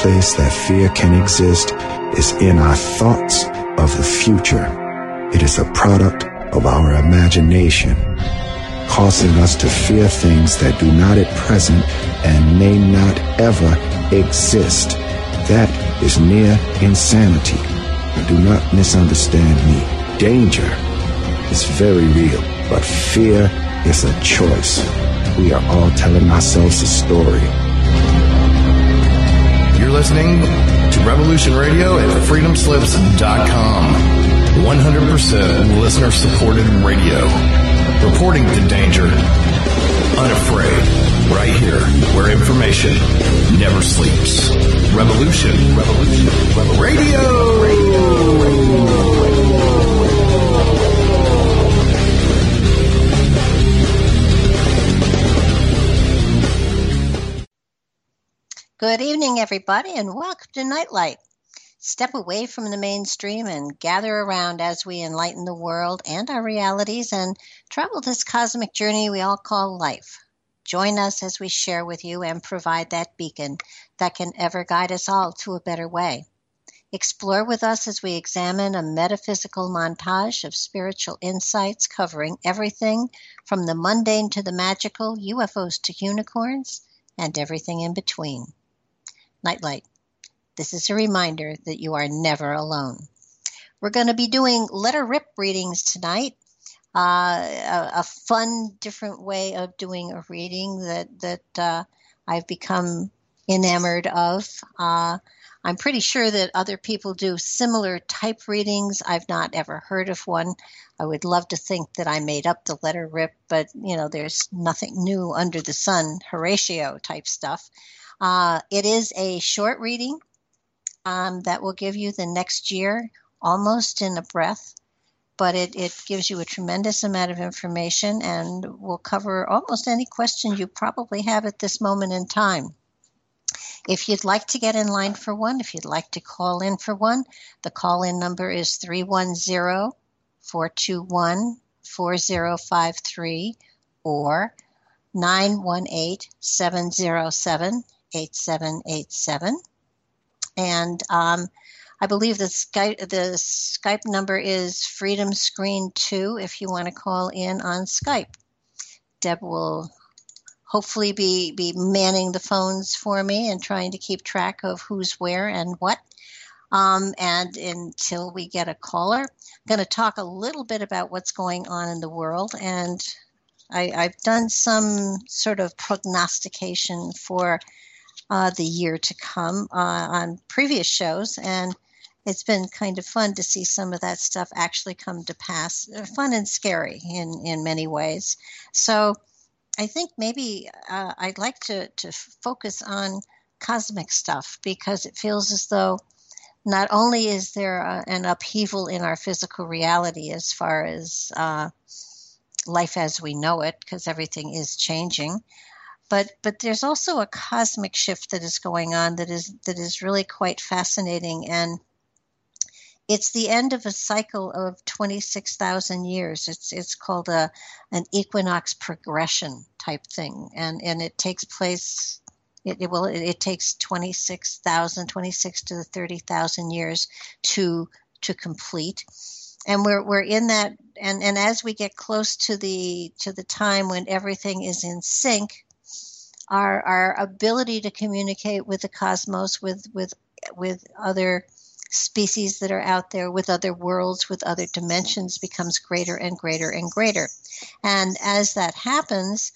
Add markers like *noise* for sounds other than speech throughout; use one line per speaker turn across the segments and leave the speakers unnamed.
place that fear can exist is in our thoughts of the future. It is a product of our imagination, causing us to fear things that do not at present and may not ever exist. That is near insanity. Do not misunderstand me. Danger is very real, but fear is a choice. We are all telling ourselves a story.
You're listening to Revolution Radio at freedomslips.com. 100% listener supported radio. Reporting the danger. Unafraid. Right here, where information never sleeps. Revolution. Revolution. Revolution. Radio. Radio. Radio.
Good evening, everybody, and welcome to Nightlight. Step away from the mainstream and gather around as we enlighten the world and our realities and travel this cosmic journey we all call life. Join us as we share with you and provide that beacon that can ever guide us all to a better way. Explore with us as we examine a metaphysical montage of spiritual insights covering everything from the mundane to the magical, UFOs to unicorns, and everything in between. Nightlight. This is a reminder that you are never alone. We're going to be doing letter rip readings tonight. Uh, a, a, fun, different way of doing a reading that that uh, I've become enamored of. Uh, I'm pretty sure that other people do similar type readings. I've not ever heard of one. I would love to think that I made up the letter rip, but you know, there's nothing new under the sun, Horatio type stuff. Uh, it is a short reading um, that will give you the next year almost in a breath, but it, it gives you a tremendous amount of information and will cover almost any question you probably have at this moment in time. If you'd like to get in line for one, if you'd like to call in for one, the call in number is 310 421 4053 or 918 707 8787. And um, I believe the Skype, the Skype number is Freedom Screen 2 if you want to call in on Skype. Deb will hopefully be, be manning the phones for me and trying to keep track of who's where and what. Um, and until we get a caller, I'm going to talk a little bit about what's going on in the world. And I, I've done some sort of prognostication for uh, the year to come uh, on previous shows. And it's been kind of fun to see some of that stuff actually come to pass. Fun and scary in, in many ways. So I think maybe uh, I'd like to, to focus on cosmic stuff because it feels as though not only is there a, an upheaval in our physical reality as far as uh, life as we know it, because everything is changing, but but there's also a cosmic shift that is going on that is that is really quite fascinating and it's the end of a cycle of 26,000 years. It's it's called a an equinox progression type thing, and and it takes place. It, it will it, it takes 26,000, 26 to 30,000 years to to complete, and we're we're in that. And and as we get close to the to the time when everything is in sync, our our ability to communicate with the cosmos, with with with other species that are out there, with other worlds, with other dimensions, becomes greater and greater and greater. And as that happens,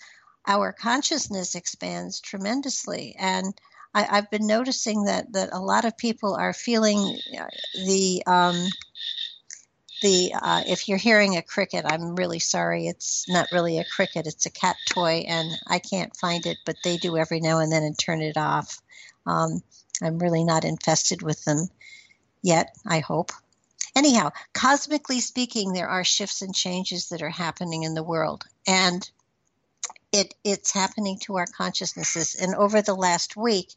our consciousness expands tremendously. And I, have been noticing that that a lot of people are feeling the um, the uh, if you're hearing a cricket, I'm really sorry. It's not really a cricket; it's a cat toy, and I can't find it. But they do every now and then and turn it off. Um, I'm really not infested with them yet. I hope. Anyhow, cosmically speaking, there are shifts and changes that are happening in the world, and it it's happening to our consciousnesses. And over the last week,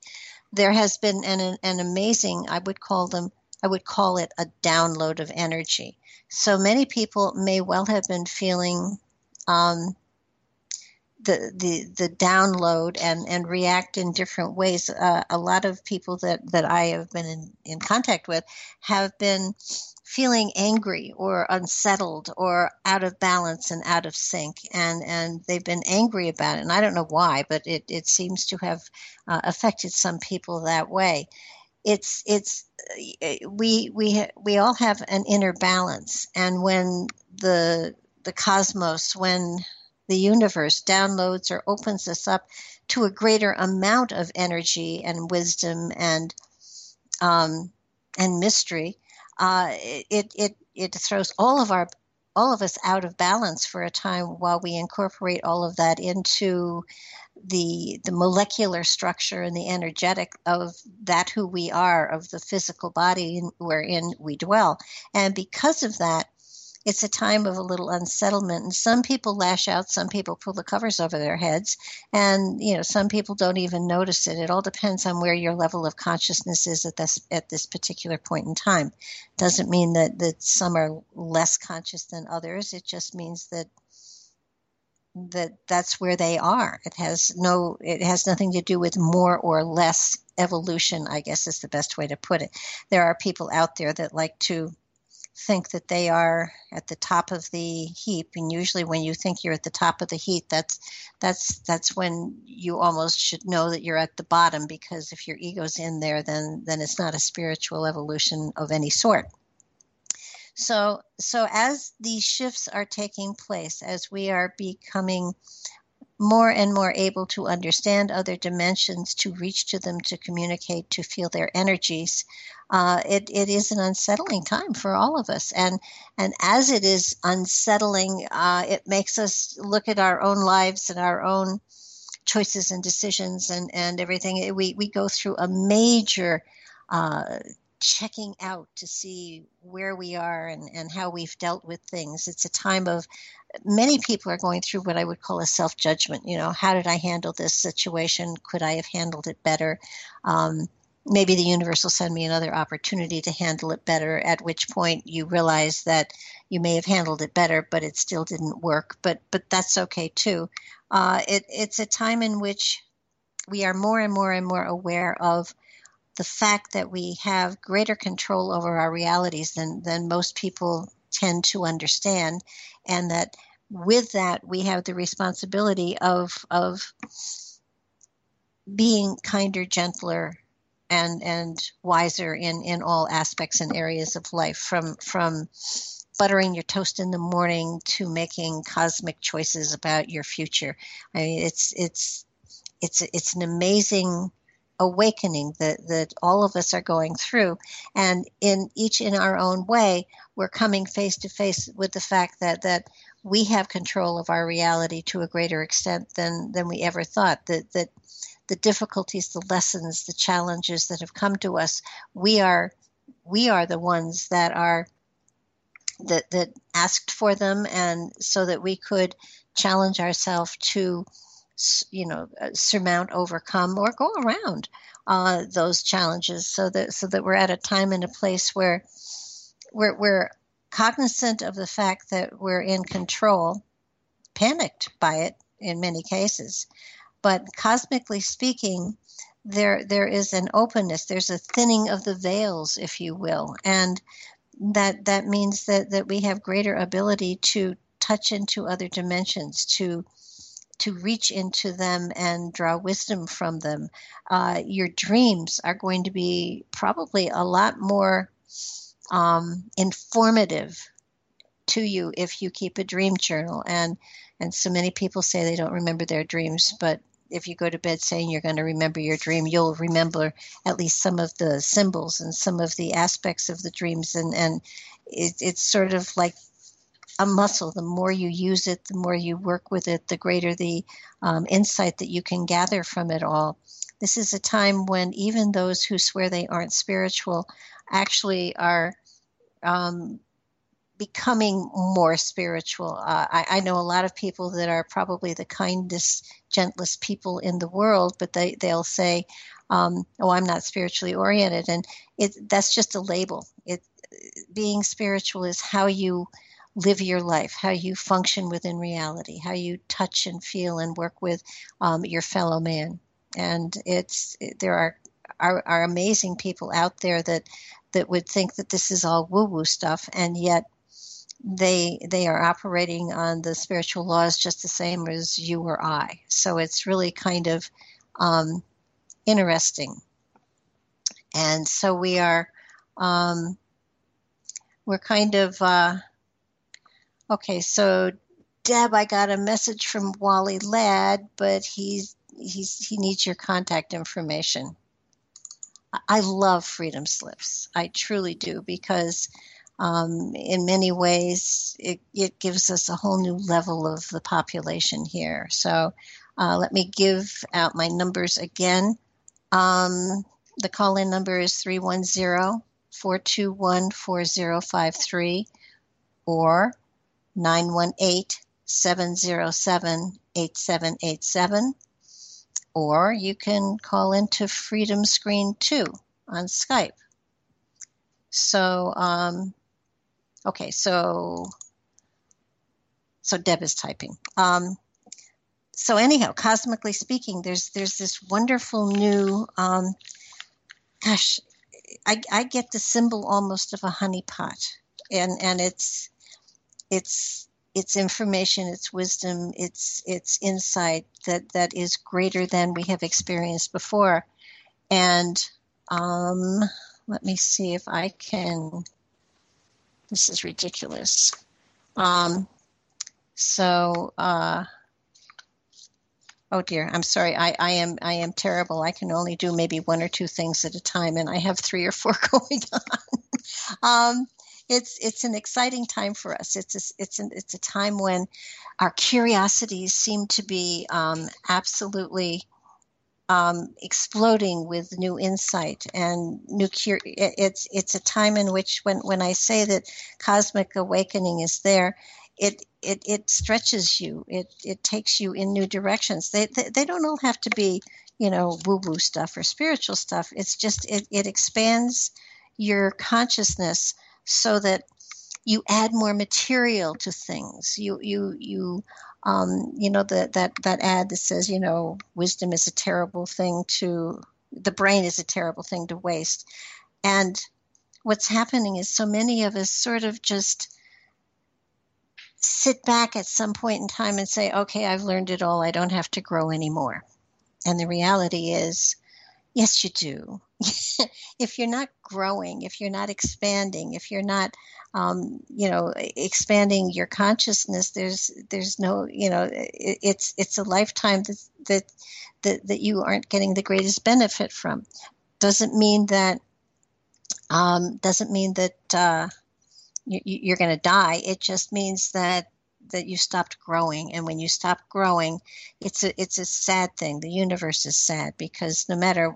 there has been an an amazing, I would call them I would call it a download of energy. So many people may well have been feeling um, the, the the download and and react in different ways. Uh, a lot of people that that I have been in, in contact with have been feeling angry or unsettled or out of balance and out of sync and and they've been angry about it and i don't know why but it, it seems to have uh, affected some people that way it's it's we we we all have an inner balance. And when the the cosmos when the universe downloads or opens us up to a greater amount of energy and wisdom and um, and mystery, uh, it it it throws all of our all of us out of balance for a time while we incorporate all of that into the the molecular structure and the energetic of that who we are of the physical body wherein we dwell. And because of that it's a time of a little unsettlement and some people lash out some people pull the covers over their heads and you know some people don't even notice it. It all depends on where your level of consciousness is at this at this particular point in time. Doesn't mean that that some are less conscious than others. It just means that that that's where they are. It has no it has nothing to do with more or less evolution i guess is the best way to put it. There are people out there that like to think that they are at the top of the heap and usually when you think you're at the top of the heap that's that's that's when you almost should know that you're at the bottom because if your ego's in there then then it's not a spiritual evolution of any sort so so as these shifts are taking place as we are becoming more and more able to understand other dimensions, to reach to them, to communicate, to feel their energies. Uh, it, it is an unsettling time for all of us. And, and as it is unsettling, uh, it makes us look at our own lives and our own choices and decisions and, and everything. We, we go through a major uh, checking out to see where we are and, and how we've dealt with things. It's a time of many people are going through what I would call a self judgment. You know, how did I handle this situation? Could I have handled it better? Um, maybe the universe will send me another opportunity to handle it better, at which point you realize that you may have handled it better, but it still didn't work. But but that's okay too. Uh, it, it's a time in which we are more and more and more aware of the fact that we have greater control over our realities than, than most people tend to understand, and that with that we have the responsibility of of being kinder, gentler, and and wiser in in all aspects and areas of life, from from buttering your toast in the morning to making cosmic choices about your future. I mean, it's it's it's it's an amazing awakening that, that all of us are going through. And in each in our own way, we're coming face to face with the fact that, that we have control of our reality to a greater extent than, than we ever thought. That, that the difficulties, the lessons, the challenges that have come to us, we are we are the ones that are that that asked for them and so that we could challenge ourselves to you know surmount overcome or go around uh, those challenges so that so that we're at a time and a place where we're, we're cognizant of the fact that we're in control panicked by it in many cases but cosmically speaking there there is an openness there's a thinning of the veils if you will and that that means that that we have greater ability to touch into other dimensions to to reach into them and draw wisdom from them. Uh, your dreams are going to be probably a lot more um, informative to you if you keep a dream journal. And and so many people say they don't remember their dreams, but if you go to bed saying you're going to remember your dream, you'll remember at least some of the symbols and some of the aspects of the dreams. And, and it, it's sort of like a muscle. The more you use it, the more you work with it, the greater the um, insight that you can gather from it all. This is a time when even those who swear they aren't spiritual actually are um, becoming more spiritual. Uh, I, I, know a lot of people that are probably the kindest, gentlest people in the world, but they, they'll say, um, "Oh, I'm not spiritually oriented," and it that's just a label. It being spiritual is how you live your life, how you function within reality, how you touch and feel and work with um, your fellow man. And it's there are, are are amazing people out there that that would think that this is all woo woo stuff, and yet they they are operating on the spiritual laws just the same as you or I. So it's really kind of um, interesting. And so we are um, we're kind of uh, okay. So Deb, I got a message from Wally Ladd, but he's he's he needs your contact information. I love freedom slips. I truly do because um, in many ways, it, it, gives us a whole new level of the population here. So uh, let me give out my numbers again. Um, the call in number is 310 421 4053 or 918 707 8787. Or you can call into Freedom Screen 2 on Skype. So um, Okay, so so Deb is typing. Um, so anyhow, cosmically speaking, there's there's this wonderful new. Um, gosh, I, I get the symbol almost of a honeypot, and and it's it's it's information, it's wisdom, it's it's insight that that is greater than we have experienced before, and um, let me see if I can this is ridiculous. Um, so, uh, oh dear, I'm sorry. I, I am I am terrible. I can only do maybe one or two things at a time, and I have three or four *laughs* going on. um, it's it's an exciting time for us. It's a, it's an, it's a time when our curiosities seem to be um, absolutely um, exploding with new insight and new cure. It's it's a time in which when when I say that cosmic awakening is there, it it it stretches you. It it takes you in new directions. They they, they don't all have to be you know woo woo stuff or spiritual stuff. It's just it it expands your consciousness so that you add more material to things. You you you um, you know the, that that ad that says you know wisdom is a terrible thing to the brain is a terrible thing to waste. And what's happening is so many of us sort of just sit back at some point in time and say okay i've learned it all. I don't have to grow anymore. And the reality is yes you do. *laughs* If you're not growing if you're not expanding if you're not um, you know expanding your consciousness there's there's no you know it, it's it's a lifetime that, that that that you aren't getting the greatest benefit from. Doesn't mean that um, doesn't mean that uh, you, you're going to die. It just means that that you stopped growing. And when you stop growing it's a it's a sad thing. The universe is sad because no matter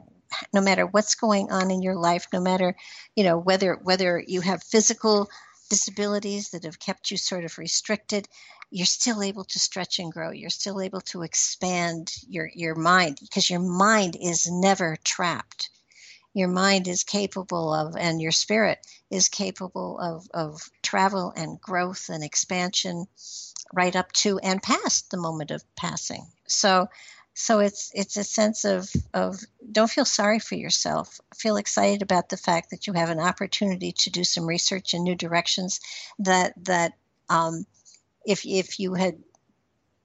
no matter what's going on in your life no matter you know whether whether you have physical disabilities that have kept you sort of restricted, you're still able to stretch and grow. You're still able to expand your, your mind because your mind is never trapped. Your mind is capable of, and your spirit is capable of, of travel and growth and expansion right up to and past the moment of passing. So so it's it's a sense of of don't feel sorry for yourself. Feel excited about the fact that you have an opportunity to do some research in new directions. That that um, if if you had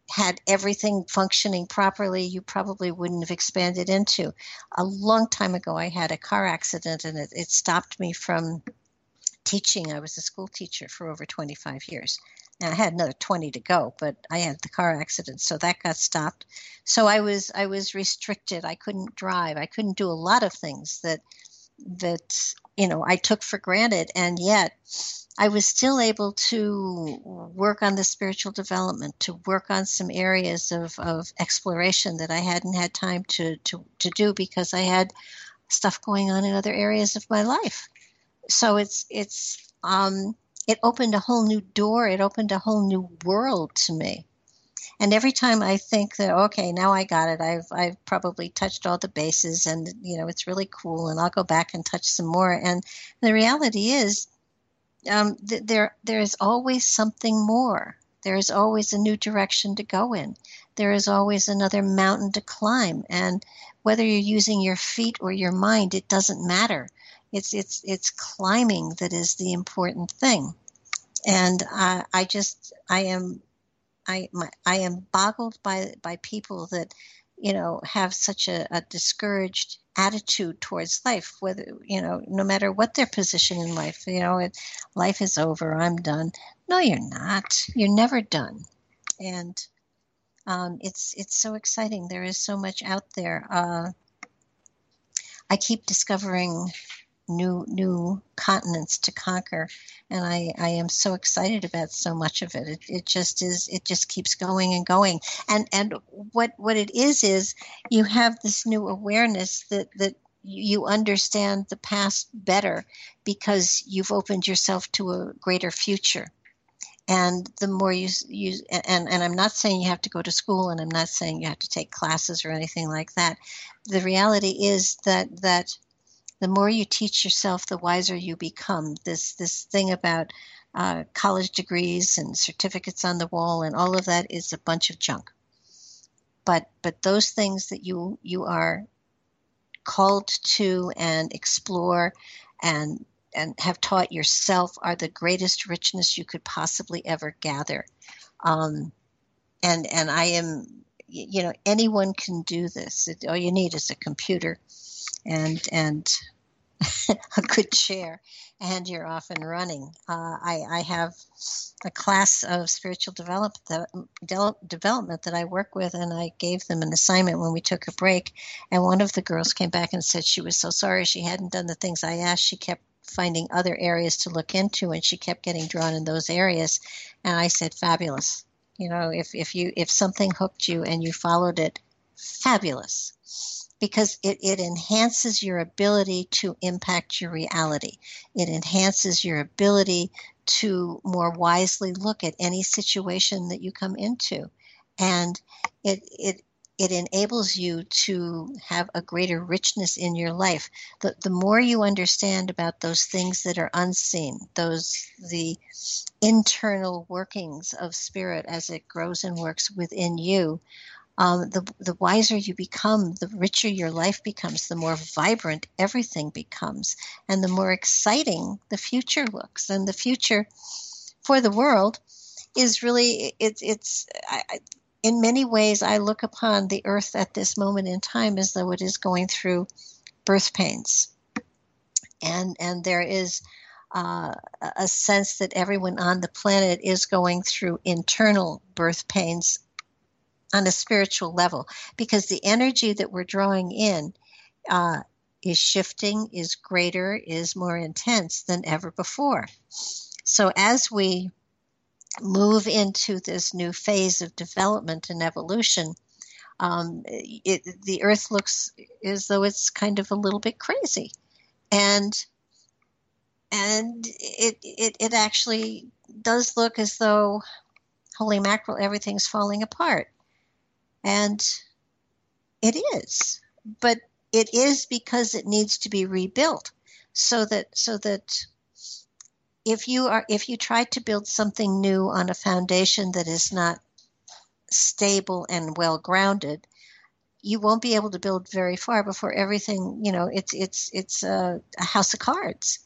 had everything functioning properly, you probably wouldn't have expanded into. A long time ago, I had a car accident and it, it stopped me from teaching. I was a school teacher for over 25 years. Now I had another 20 to go, but I had the car accident, so that got stopped. So I was I was restricted. I couldn't drive. I couldn't do a lot of things that that you know I took for granted, and yet I was still able to work on the spiritual development, to work on some areas of, of exploration that I hadn't had time to, to, to do because I had stuff going on in other areas of my life. So it's it's um, it opened a whole new door. It opened a whole new world to me. And every time I think that okay, now I got it, I've I've probably touched all the bases, and you know it's really cool, and I'll go back and touch some more. And the reality is, um, th- there there is always something more. There is always a new direction to go in. There is always another mountain to climb, and whether you're using your feet or your mind, it doesn't matter. It's it's it's climbing that is the important thing, and I, I just I am I my, I am boggled by by people that you know have such a, a discouraged attitude towards life whether you know no matter what their position in life you know it, life is over i'm done. No you're not. You're never done. And um, it's it's so exciting. There is so much out there. Uh, i keep discovering new new continents to conquer. And I, I am so excited about so much of it. it it just is it just keeps going and going. And and what what it is is you have this new awareness that that you understand the past better because you've opened yourself to a greater future. And the more you use and, and i'm not saying you have to go to school and i'm not saying you have to take classes or anything like that. The reality is that that the more you teach yourself, the wiser you become. This this thing about uh, college degrees and certificates on the wall and all of that is a bunch of junk. But but those things that you you are called to and explore and and have taught yourself are the greatest richness you could possibly ever gather. Um, and and I am you know anyone can do this. All you need is a computer and and *laughs* a good chair, and you're off and running. Uh, I, I have a class of spiritual develop, de- development that I work with, and I gave them an assignment when we took a break. And one of the girls came back and said she was so sorry she hadn't done the things I asked. She kept finding other areas to look into, and she kept getting drawn in those areas. And I said, "Fabulous! You know, if if you if something hooked you and you followed it, fabulous." Because it, it enhances your ability to impact your reality. It enhances your ability to more wisely look at any situation that you come into. And it, it, it enables you to have a greater richness in your life. The, the more you understand about those things that are unseen, those the internal workings of spirit as it grows and works within you, um, the, the wiser you become, the richer your life becomes, the more vibrant everything becomes, and the more exciting the future looks. And the future for the world is really, it, it's, I, in many ways, I look upon the earth at this moment in time as though it is going through birth pains. And, and there is uh, a sense that everyone on the planet is going through internal birth pains on a spiritual level because the energy that we're drawing in uh, is shifting, is greater, is more intense than ever before. So as we move into this new phase of development and evolution, um, it, the Earth looks as though it's kind of a little bit crazy, and and it it, it actually does look as though, holy mackerel, everything's falling apart. And it is. But it is because it needs to be rebuilt so that so that if you are if you try to build something new on a foundation that is not stable and well grounded you won't be able to build very far before everything you know it's it's it's a, a house of cards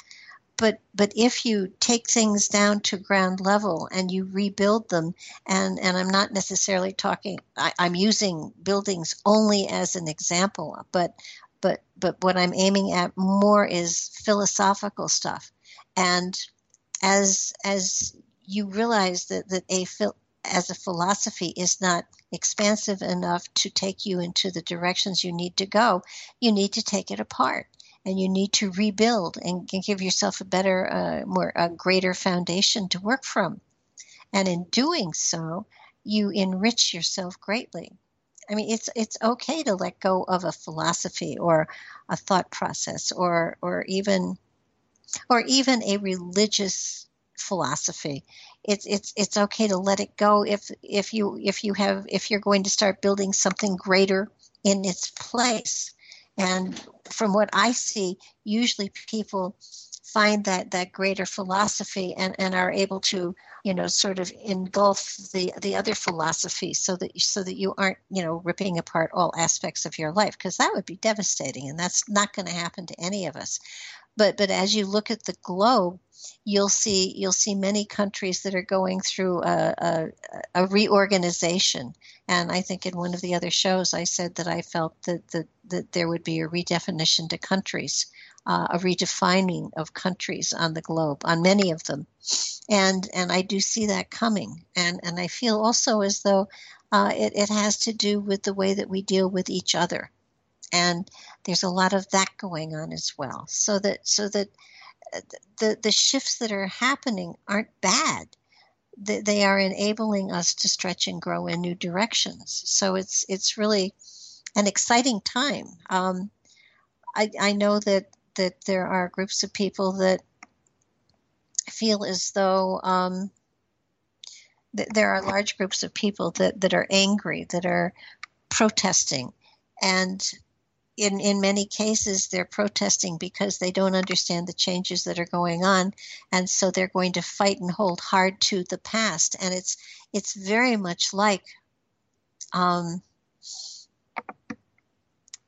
but but if you take things down to ground level and you rebuild them and and i'm not necessarily talking I, i'm using buildings only as an example but but but what i'm aiming at more is philosophical stuff. And as as you realize that that a as a philosophy is not expansive enough to take you into the directions you need to go you need to take it apart and you need to rebuild and give yourself a better, uh, more, a greater foundation to work from. And in doing so, you enrich yourself greatly. I mean, it's it's okay to let go of a philosophy or a thought process or or even or even a religious philosophy. It's it's it's okay to let it go if if you if you have if you're going to start building something greater in its place. And from what I see, usually people find that that greater philosophy and and are able to you know sort of engulf the the other philosophy so that so that you aren't you know ripping apart all aspects of your life because that would be devastating and that's not going to happen to any of us but but as you look at the globe you'll see you'll see many countries that are going through a, a, a reorganization. And I think in one of the other shows I said that I felt that, that, that there would be a redefinition to countries uh, a redefining of countries on the globe, on many of them, and and I do see that coming, and and I feel also as though uh, it it has to do with the way that we deal with each other, and there's a lot of that going on as well. So that so that uh, the the shifts that are happening aren't bad. They are enabling us to stretch and grow in new directions. So it's it's really an exciting time. Um, I, I know that that there are groups of people that feel as though um, th- there are large groups of people that, that are angry, that are protesting. And in, in many cases, they're protesting because they don't understand the changes that are going on. And so they're going to fight and hold hard to the past. And it's, it's very much like um,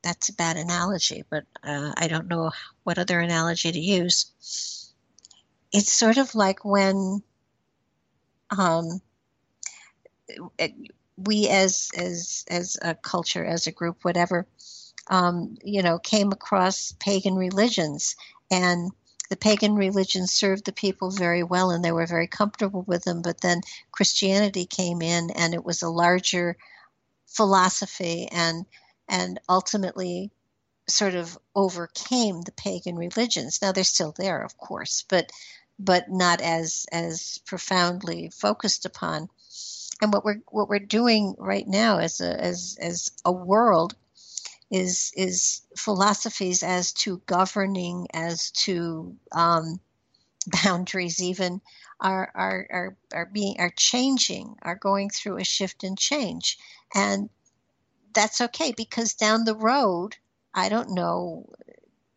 that's a bad analogy, but uh, I don't know what other analogy to use. It's sort of like when um, we, as as as a culture, as a group, whatever, um, you know, came across pagan religions, and the pagan religions served the people very well, and they were very comfortable with them. But then Christianity came in, and it was a larger philosophy and and ultimately sort of overcame the pagan religions. Now they're still there, of course, but but not as as profoundly focused upon. And what we're what we're doing right now as a as as a world is is philosophies as to governing, as to um, boundaries, even are, are are are being are changing, are going through a shift and change, and that's okay because down the road, I don't know,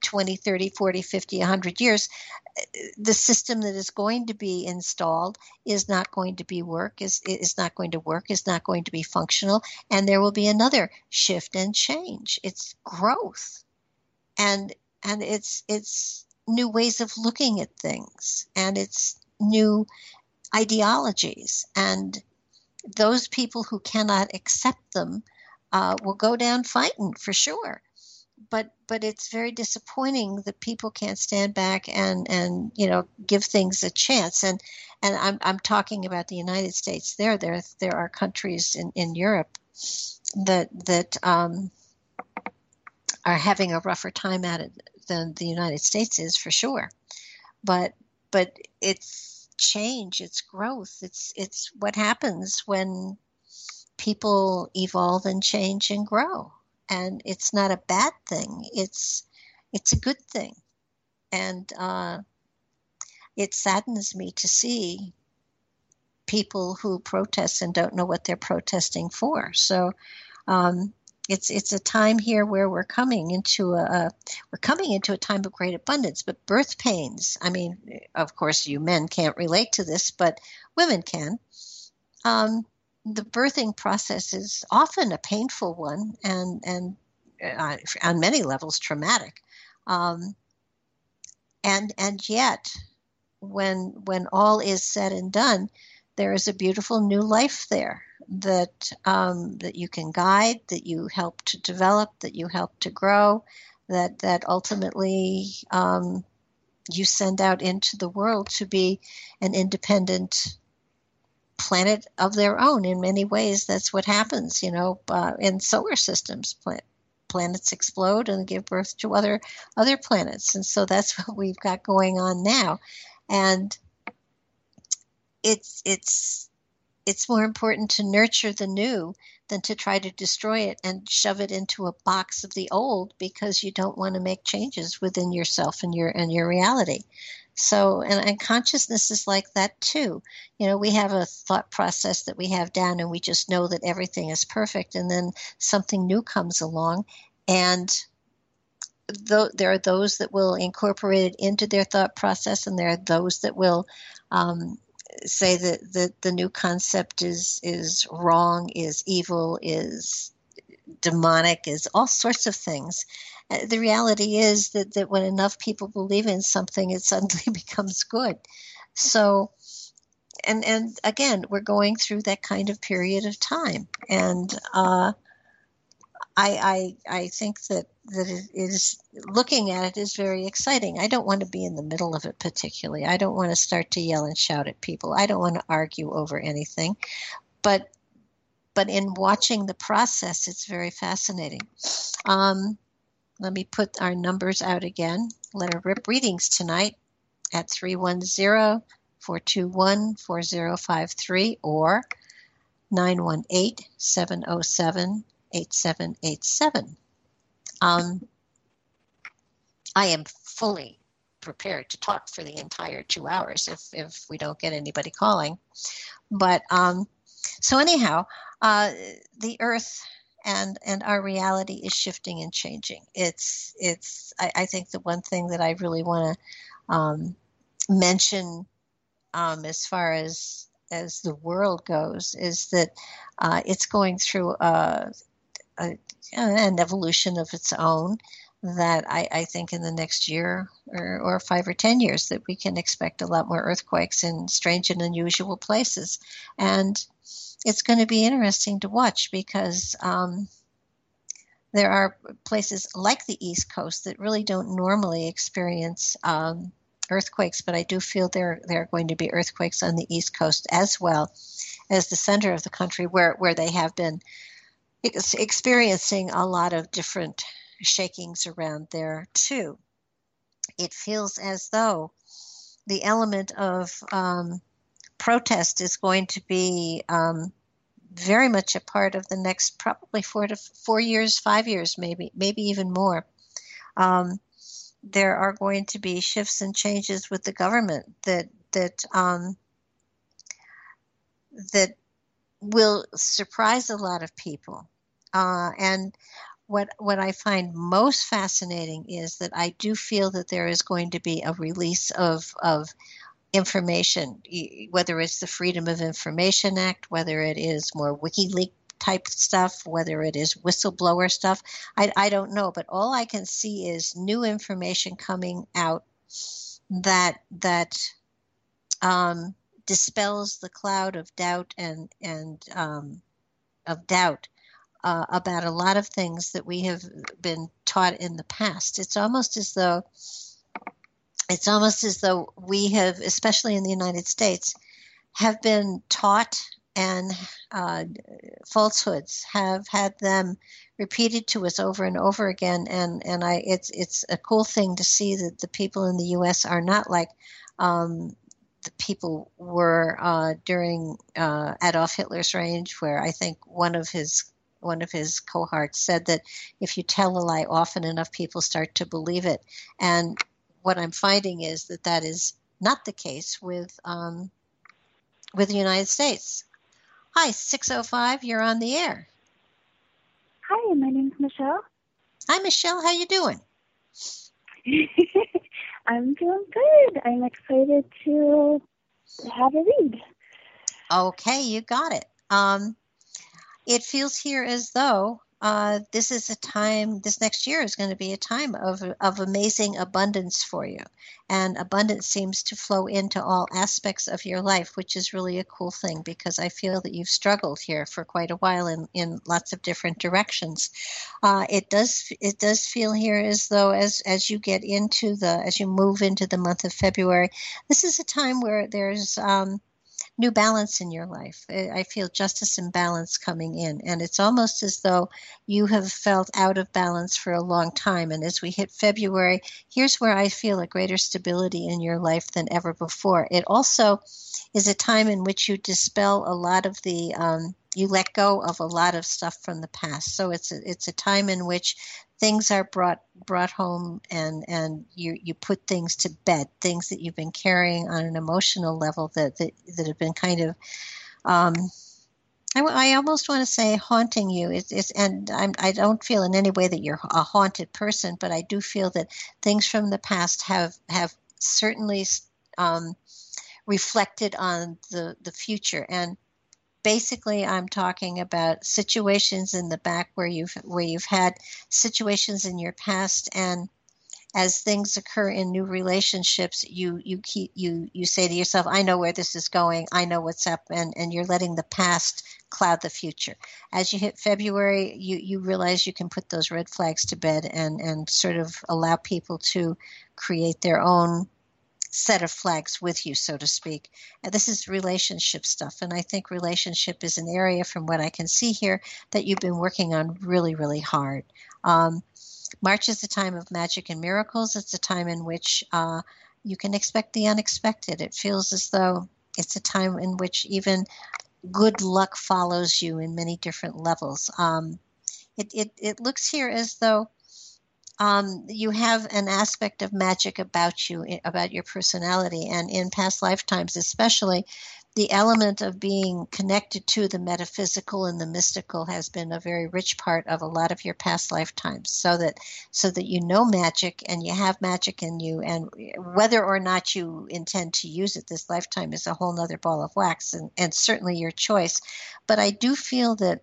20, 30, 40, 50, 100 years, the system that is going to be installed is not going to be work is is not going to work is not going to be functional and there will be another shift and change it's growth and and it's it's new ways of looking at things and it's new ideologies and those people who cannot accept them uh, will go down fighting for sure. But but it's very disappointing that people can't stand back and and you know give things a chance. And and I'm I'm talking about the United States. There there there are countries in in Europe that that um, are having a rougher time at it than the United States is for sure. But but it's change, it's growth, it's it's what happens when people evolve and change and grow and it's not a bad thing. It's it's a good thing. And uh, it saddens me to see people who protest and don't know what they're protesting for. So um, it's it's a time here where we're coming into a, a, we're coming into a time of great abundance but birth pains i mean of course you men can't relate to this but women can. Um, the birthing process is often a painful one and and uh, on many levels traumatic. Um, and and yet when when all is said and done there is a beautiful new life there that um, that you can guide that you help to develop that you help to grow that that ultimately um, you send out into the world to be an independent planet of their own. In many ways, that's what happens, you know, uh, in solar systems. planets explode and give birth to other other planets, and so that's *laughs* what we've got going on now. And it's it's it's more important to nurture the new than to try to destroy it and shove it into a box of the old because you don't want to make changes within yourself and your and your reality. So, and, and consciousness is like that too. You know, we have a thought process that we have down and we just know that everything is perfect. And then something new comes along and th- there are those that will incorporate it into their thought process, and there are those that will um, say that the, the new concept is is wrong, is evil, is demonic, is all sorts of things. Uh, the reality is that, that when enough people believe in something, it suddenly *laughs* becomes good. So, and and again, we're going through that kind of period of time, and uh, I, I I think that that it is looking at it is very exciting. I don't want to be in the middle of it particularly. I don't want to start to yell and shout at people. I don't want to argue over anything, but but in watching the process, it's very fascinating. Um, let me put our numbers out again. Let her rip readings tonight at 310 421 4053 or 918 707 8787. Um, I am fully prepared to talk for the entire two hours if, if we don't get anybody calling. But um, so, anyhow, uh, the earth and and our reality is shifting and changing. It's it's I, I think the one thing that I really want to um, mention um, as far as as the world goes is that uh, it's going through a, a, an evolution of its own that I, I, think in the next year or, or, five or ten years that we can expect a lot more earthquakes in strange and unusual places. And it's going to be interesting to watch because um, there are places like the East Coast that really don't normally experience um, earthquakes, but I do feel there there are going to be earthquakes on the East Coast as well as the center of the country where, where they have been experiencing a lot of different shakings around there too. It feels as though the element of um, protest is going to be um, very much a part of the next probably four to four years, five years, maybe, maybe even more. Um, there are going to be shifts and changes with the government that that um, that will surprise a lot of people. Uh, and what what I find most fascinating is that I do feel that there is going to be a release of of information, whether it's the Freedom of Information Act, whether it is more WikiLeaks type stuff, whether it is whistleblower stuff. I, I don't know, but all I can see is new information coming out that that um, dispels the cloud of doubt and and um, of doubt uh, about a lot of things that we have been taught in the past. It's almost as though it's almost as though we have, especially in the United States, have been taught and uh, falsehoods have had them repeated to us over and over again. And and I it's it's a cool thing to see that the people in the U.S. are not like um, the people were uh, during uh, Adolf Hitler's reign, where I think one of his one of his cohorts said that if you tell a lie often enough, people start to believe it. And what I'm finding is that that is not the case with um, with the United States. Hi, 605, you're on the air.
Hi, my name's Michelle.
Hi, Michelle. How you doing? *laughs*
I'm doing good. I'm excited to have a read.
Okay, you got it. Um, it feels here as though uh, this is a time, this next year is going to be a time of, of amazing abundance for you. And abundance seems to flow into all aspects of your life, which is really a cool thing because I feel that you've struggled here for quite a while in, in lots of different directions. Uh, it does it does feel here as though as as you get into the as you move into the month of February, this is a time where there's um, new balance in your life. I feel justice and balance coming in. And it's almost as though you have felt out of balance for a long time. And as we hit February, here's where I feel a greater stability in your life than ever before. It also is a time in which you dispel a lot of the um, you let go of a lot of stuff from the past. So it's a, it's a time in which things are brought brought home and and you you put things to bed things that you've been carrying on an emotional level that that, that have been kind of um, I, I almost want to say haunting you. It's, it's and I'm, I don't feel in any way that you're a haunted person, but I do feel that things from the past have have certainly um, reflected on the the future. And basically, I'm talking about situations in the back where you've where you've had situations in your past and as things occur in new relationships, you you keep you you say to yourself, "I know where this is going. I know what's up," and and you're letting the past cloud the future. As you hit February, you you realize you can put those red flags to bed and and sort of allow people to create their own set of flags with you, so to speak. And this is relationship stuff. And I think relationship is an area, from what I can see here, that you've been working on really, really hard. Um, March is a time of magic and miracles. It's a time in which uh, you can expect the unexpected. It feels as though it's a time in which even good luck follows you in many different levels. Um, it, it, it looks here as though um, you have an aspect of magic about you, about your personality, and in past lifetimes, especially, the element of being connected to the metaphysical and the mystical has been a very rich part of a lot of your past lifetimes so that so that you know magic and you have magic in you and whether or not you intend to use it this lifetime is a whole nother ball of wax and, and certainly your choice. But i do feel that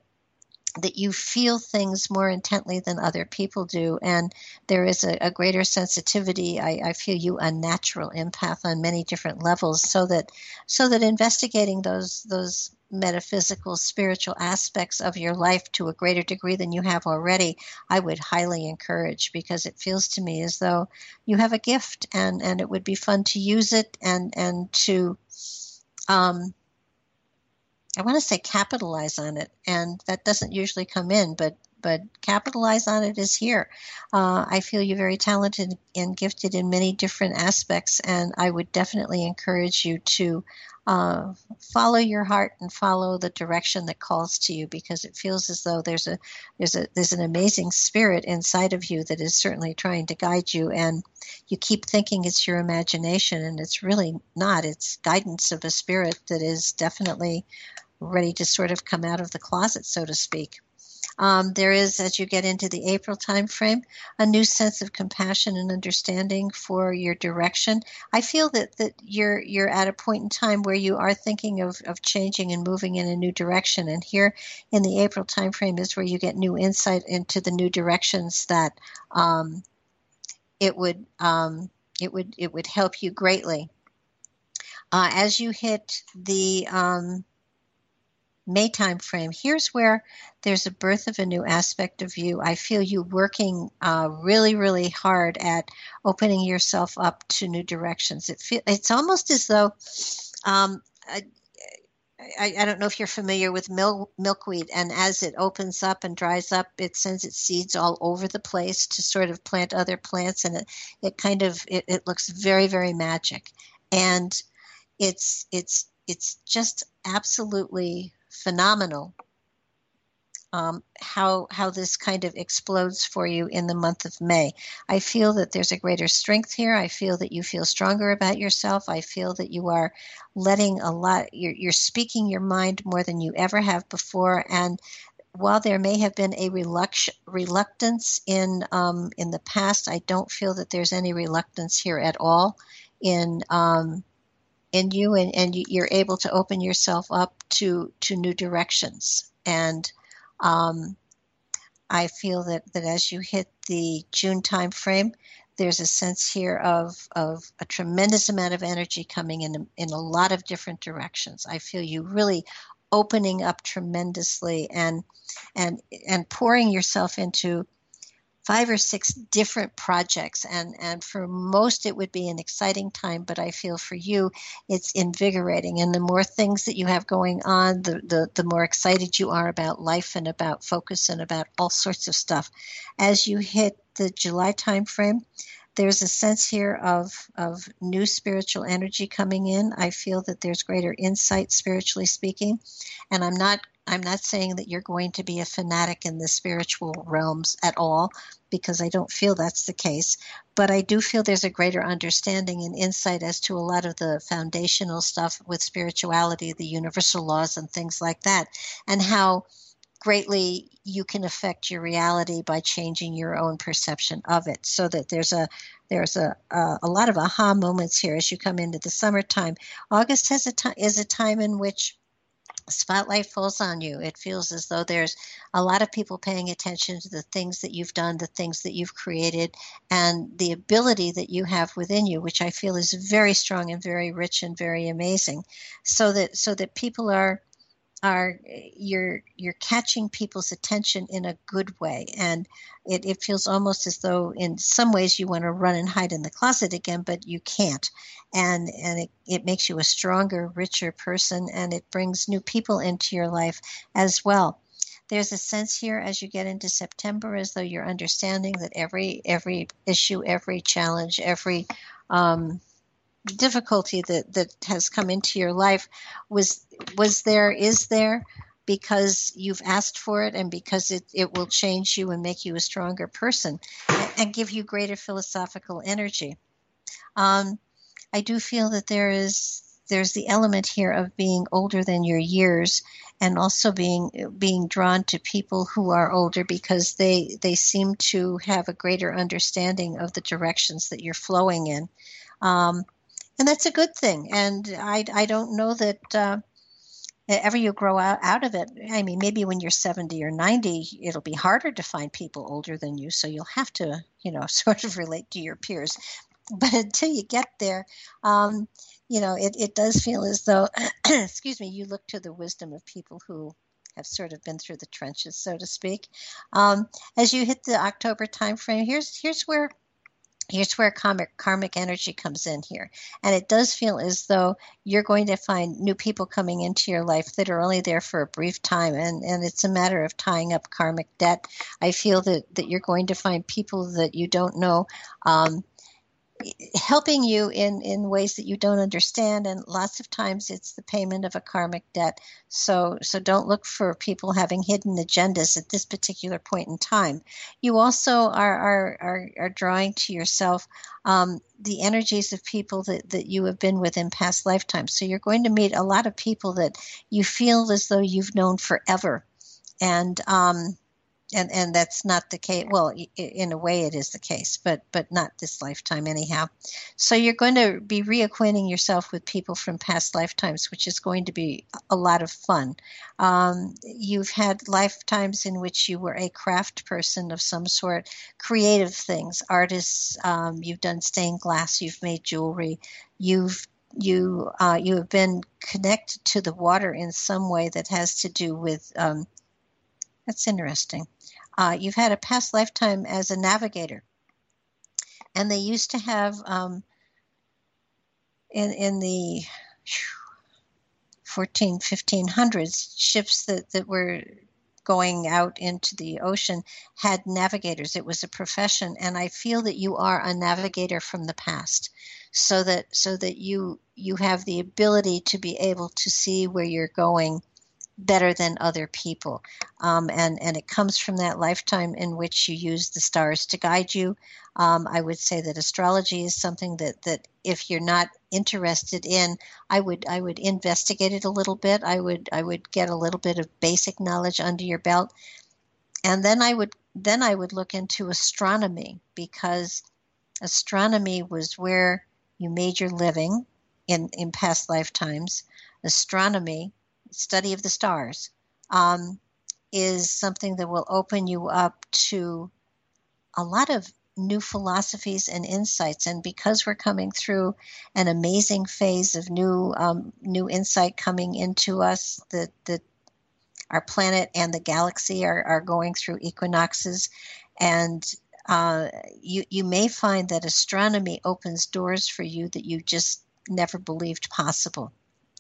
that you feel things more intently than other people do, and there is a, a greater sensitivity. I, I, feel you a natural empath on many different levels, so that so that investigating those those metaphysical spiritual aspects of your life to a greater degree than you have already, I would highly encourage because it feels to me as though you have a gift and and it would be fun to use it and and to um, I want to say capitalize on it, and that doesn't usually come in, but but capitalize on it is here. Uh, I feel you're very talented and gifted in many different aspects, and I would definitely encourage you to uh, follow your heart and follow the direction that calls to you because it feels as though there's a there's a there's an amazing spirit inside of you that is certainly trying to guide you and you keep thinking it's your imagination and it's really not it's guidance of a spirit that is definitely ready to sort of come out of the closet, so to speak. Um, there is, as you get into the April timeframe, a new sense of compassion and understanding for your direction. I feel that, that you're you're at a point in time where you are thinking of, of changing and moving in a new direction. And here in the April timeframe is where you get new insight into the new directions that um, it would um, it would it would help you greatly. Uh, as you hit the um, May timeframe, here's where there's a birth of a new aspect of you. I feel you working uh, really, really hard at opening yourself up to new directions. It feel, it's almost as though um, I, I, I, don't know if you're familiar with milk, milkweed, and as it opens up and dries up, it sends its seeds all over the place to sort of plant other plants, and it, it kind of it, it looks very, very magic, and it's it's it's just absolutely phenomenal um, how how this kind of explodes for you in the month of May. I feel that there's a greater strength here. I feel that you feel stronger about yourself. I feel that you are letting a lot. You're, you're speaking your mind more than you ever have before, and while there may have been a reluctance in um, in the past, I don't feel that there's any reluctance here at all in um, in you and, and you're able to open yourself up to to new directions and um, I feel that, that as you hit the June time frame, there's a sense here of, of a tremendous amount of energy coming in in a lot of different directions. I feel you really opening up tremendously and and and pouring yourself into five or six different projects and and for most it would be an exciting time but i feel for you it's invigorating. And the more things that you have going on the the, the more excited you are about life and about focus and about all sorts of stuff. As you hit the july time frame there's a sense here of of new spiritual energy coming in. I feel that there's greater insight spiritually speaking and i'm not I'm not saying that you're going to be a fanatic in the spiritual realms at all, because I don't feel that's the case. But I do feel there's a greater understanding and insight as to a lot of the foundational stuff with spirituality, the universal laws, and things like that, and how greatly you can affect your reality by changing your own perception of it so that there's a there's a a, a lot of aha moments here as you come into the summertime august has a time is a time in which spotlight falls on you. It feels as though there's a lot of people paying attention to the things that you've done, the things that you've created, and the ability that you have within you, which I feel is very strong and very rich and very amazing. So that so that people are are you're you're catching people's attention in a good way. And it, it feels almost as though in some ways you want to run and hide in the closet again but you can't. And and it, it makes you a stronger richer person and it brings new people into your life as well. There's a sense here as you get into september as though you're understanding that every every issue every challenge every um, difficulty that that has come into your life was was there is there because you've asked for it and because it, it will change you and make you a stronger person and give you greater philosophical energy. Um, i do feel that there is there's the element here of being older than your years and also being being drawn to people who are older because they they seem to have a greater understanding of the directions that you're flowing in. Um, and that's a good thing. And I, I don't know that uh, ever you grow out, out of it. I mean, maybe when you're 70 or 90, it'll be harder to find people older than you, so you'll have to, you know, *laughs* sort of relate to your peers. But until you get there, um, you know, it, it does feel as though, *clears throat* excuse me, you look to the wisdom of people who have sort of been through the trenches, so to speak. Um, as you hit the October timeframe, here's here's where here's where karmic, karmic energy comes in here. And it does feel as though you're going to find new people coming into your life that are only there for a brief time. And, and it's a matter of tying up karmic debt. I feel that, that you're going to find people that you don't know um, helping you in, in ways that you don't understand and lots of times it's the payment of a karmic debt. So so don't look for people having hidden agendas at this particular point in time. You also are are are, are drawing to yourself um, the energies of people that, that you have been with in past lifetimes. So you're going to meet a lot of people that you feel as though you've known forever. And um, and and that's not the case. Well in a way it is the case but but not this lifetime anyhow. So you're going to be reacquainting yourself with people from past lifetimes which is going to be a lot of fun. Um, you've had lifetimes in which you were a craft person of some sort creative things artists um, you've done stained glass you've made jewelry you've you uh, you have been connected to the water in some way that has to do with um, that's interesting uh, you've had a past lifetime as a navigator. And they used to have um, in, in the 14, 1500s, ships that, that were going out into the ocean had navigators. It was a profession, and I feel that you are a navigator from the past, so that so that you you have the ability to be able to see where you're going better than other people. Um, and, and it comes from that lifetime in which you use the stars to guide you. Um, I would say that astrology is something that, that if you're not interested in, I would I would investigate it a little bit. I would I would get a little bit of basic knowledge under your belt. And then I would then I would look into astronomy because astronomy was where you made your living in, in past lifetimes. Astronomy study of the stars, um, is something that will open you up to a lot of new philosophies and insights. And because we're coming through an amazing phase of new um, new insight coming into us, that that our planet and the galaxy are, are going through equinoxes, and uh, you you may find that astronomy opens doors for you that you just never believed possible.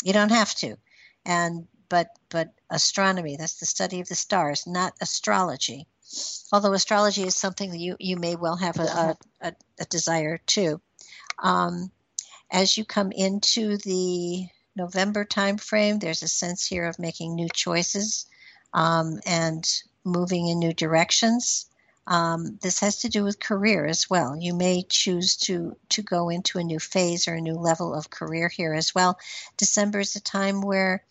You don't have to and but but astronomy that's the study of the stars not astrology although astrology is something that you, you may well have a, a, a desire to um, as you come into the november time frame there's a sense here of making new choices um, and moving in new directions. Um, this has to do with career as well. You may choose to to go into a new phase or a new level of career here as well. December is a time where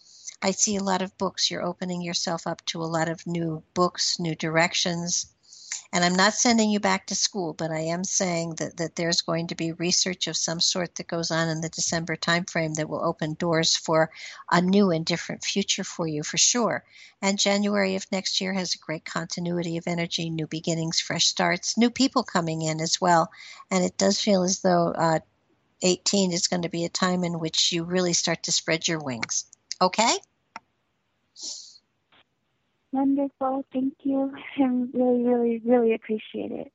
I see a lot of books. You're opening yourself up to a lot of new books, new directions, and I'm not sending you back to school, but I am saying that, that there's going to be research of some sort that goes on in the December timeframe that will open doors for a new and different future for you for sure. And January of next year has a great continuity of energy, new beginnings, fresh starts, new people coming in as well. And it does feel as though uh, 18 is going to be a time in which you really start to spread your wings. Okay?
Wonderful. Thank you. I really, really, really appreciate it.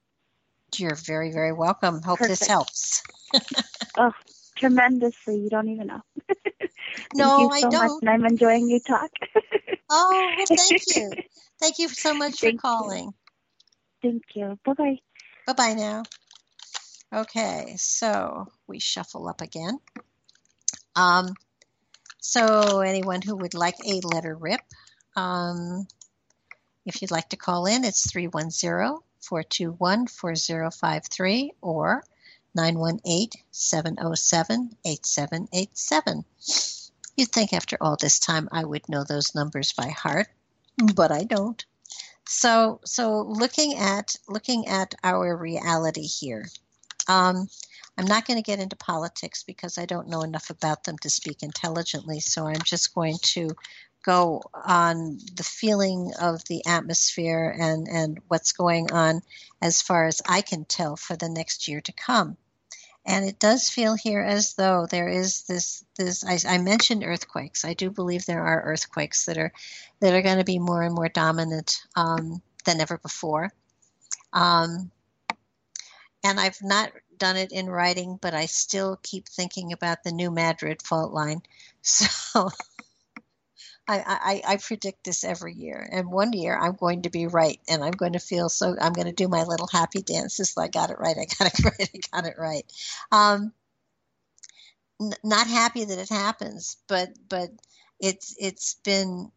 You're very, very welcome. Hope
Perfect.
this helps. *laughs*
oh, tremendously. You don't even know. *laughs*
no,
you so
I don't.
And I'm enjoying you talk. *laughs*
oh, well, thank you. Thank you so much
Thank
for
you.
calling.
Thank you. Bye bye.
Bye bye now. Okay, so we shuffle up again. Um, so anyone who would like a letter rip, um, if you'd like to call in, it's 310 421 4053 or 918 707 8787. You'd think after all this time I would know those numbers by heart, but I don't. So, so looking at looking at our reality here, um, I'm not going to get into politics because I don't know enough about them to speak intelligently. So I'm just going to go on the feeling of the atmosphere and, and what's going on as far as I can tell for the next year to come. And it does feel here as though there is this this I, I mentioned earthquakes. I do believe there are earthquakes that are that are going to be more and more dominant um, than ever before. Um, and I've not done it in writing, but I still keep thinking about the New Madrid fault line. *laughs* So I, I, I predict this every year. And one year I'm going to be right and I'm going to feel so, I'm going to do my little happy dances. I got it right. I got it *laughs* right. I got it right. Um, n- not happy that it happens, but, but it's, it's been,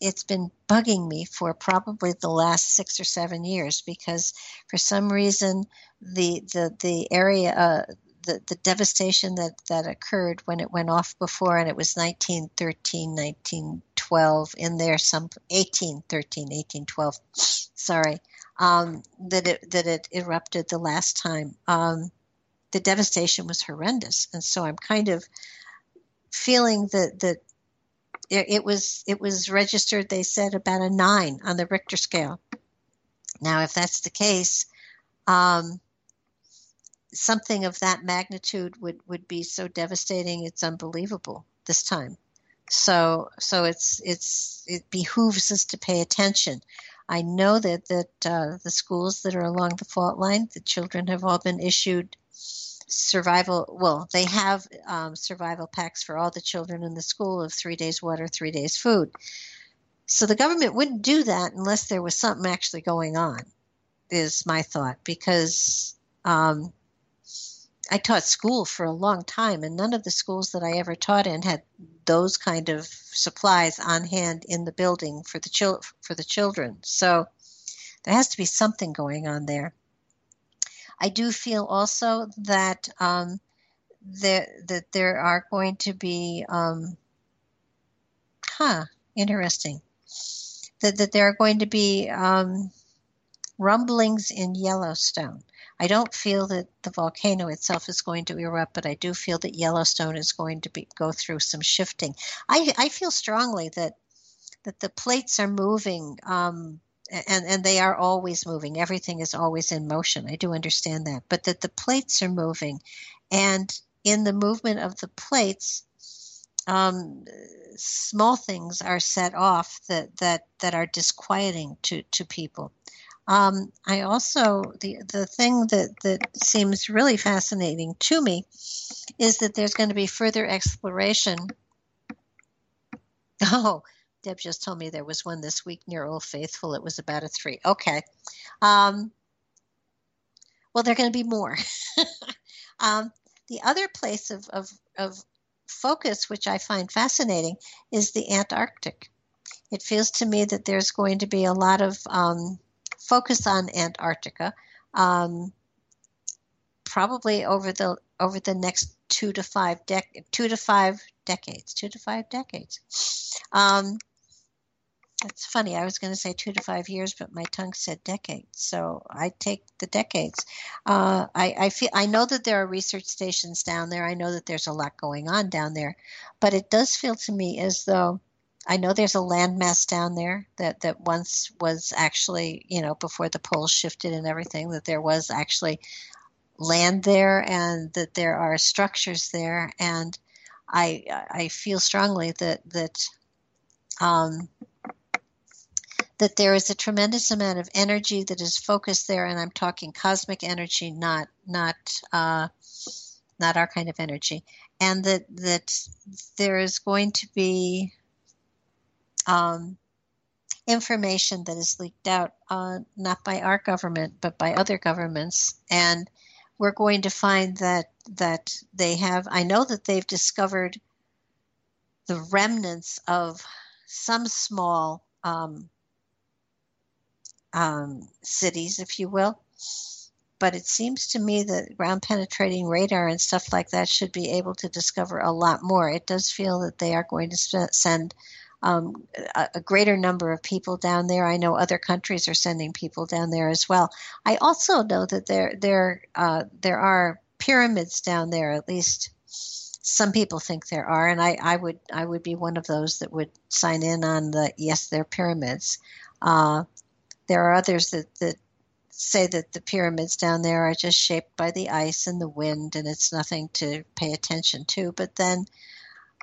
it's been bugging me for probably the last six or seven years because for some reason the, the, the area, uh, the, the devastation that, that occurred when it went off before, and it was 1913, 1912, in there, some 1813, 1812, sorry, um, that it that it erupted the last time. Um, the devastation was horrendous, and so I'm kind of feeling that that it, it was it was registered. They said about a nine on the Richter scale. Now, if that's the case, um, something of that magnitude would, would be so devastating it's unbelievable this time so so it's it's it behooves us to pay attention i know that that uh, the schools that are along the fault line the children have all been issued survival well they have um, survival packs for all the children in the school of three days water three days food so the government wouldn't do that unless there was something actually going on is my thought because um, I taught school for a long time, and none of the schools that I ever taught in had those kind of supplies on hand in the building for the chil- for the children. So there has to be something going on there. I do feel also that um, there that there are going to be, um, huh, interesting, that that there are going to be um, rumblings in Yellowstone. I don't feel that the volcano itself is going to erupt, but I do feel that Yellowstone is going to be, go through some shifting. I, I feel strongly that that the plates are moving, um, and and they are always moving. Everything is always in motion. I do understand that, but that the plates are moving, and in the movement of the plates, um, small things are set off that that that are disquieting to to people. Um, I also the the thing that that seems really fascinating to me is that there's going to be further exploration. *laughs* Oh, Deb just told me there was one this week near Old Faithful. It was about a three. Okay. Um, well, there are going to be more. *laughs* um, the other place of, of, of focus, which I find fascinating, is the Antarctic. it feels to me that there's going to be a lot of um, focus on Antarctica, um, probably over the over the next two to five dec- two to five decades, two to five decades. Um, it's funny. I was going to say two to five years, but my tongue said decades, so I take the decades. Uh, I, I feel I know that there are research stations down there. I know that there's a lot going on down there, but it does feel to me as though I know there's a landmass down there that that once was actually, you know, before the poles shifted and everything, that there was actually land there, and that there are structures there, and I I feel strongly that that. Um, that there is a tremendous amount of energy that is focused there, and I'm talking cosmic energy, not not uh, not our kind of energy, and that that there is going to be um, information that is leaked out, uh, not by our government but by other governments, and we're going to find that that they have. I know that they've discovered the remnants of some small um, um, cities, if you will. But it seems to me that ground penetrating radar and stuff like that should be able to discover a lot more. It does feel that they are going to send um, a, a, greater number of people down there. I know other countries are sending people down there as well. I also know that there there uh, there are pyramids down there. At least some people think there are, and I, I would I would be one of those that would sign in on the yes, they're pyramids. Uh, there are others that, that say that the pyramids down there are just shaped by the ice and the wind and it's nothing to pay attention to. But then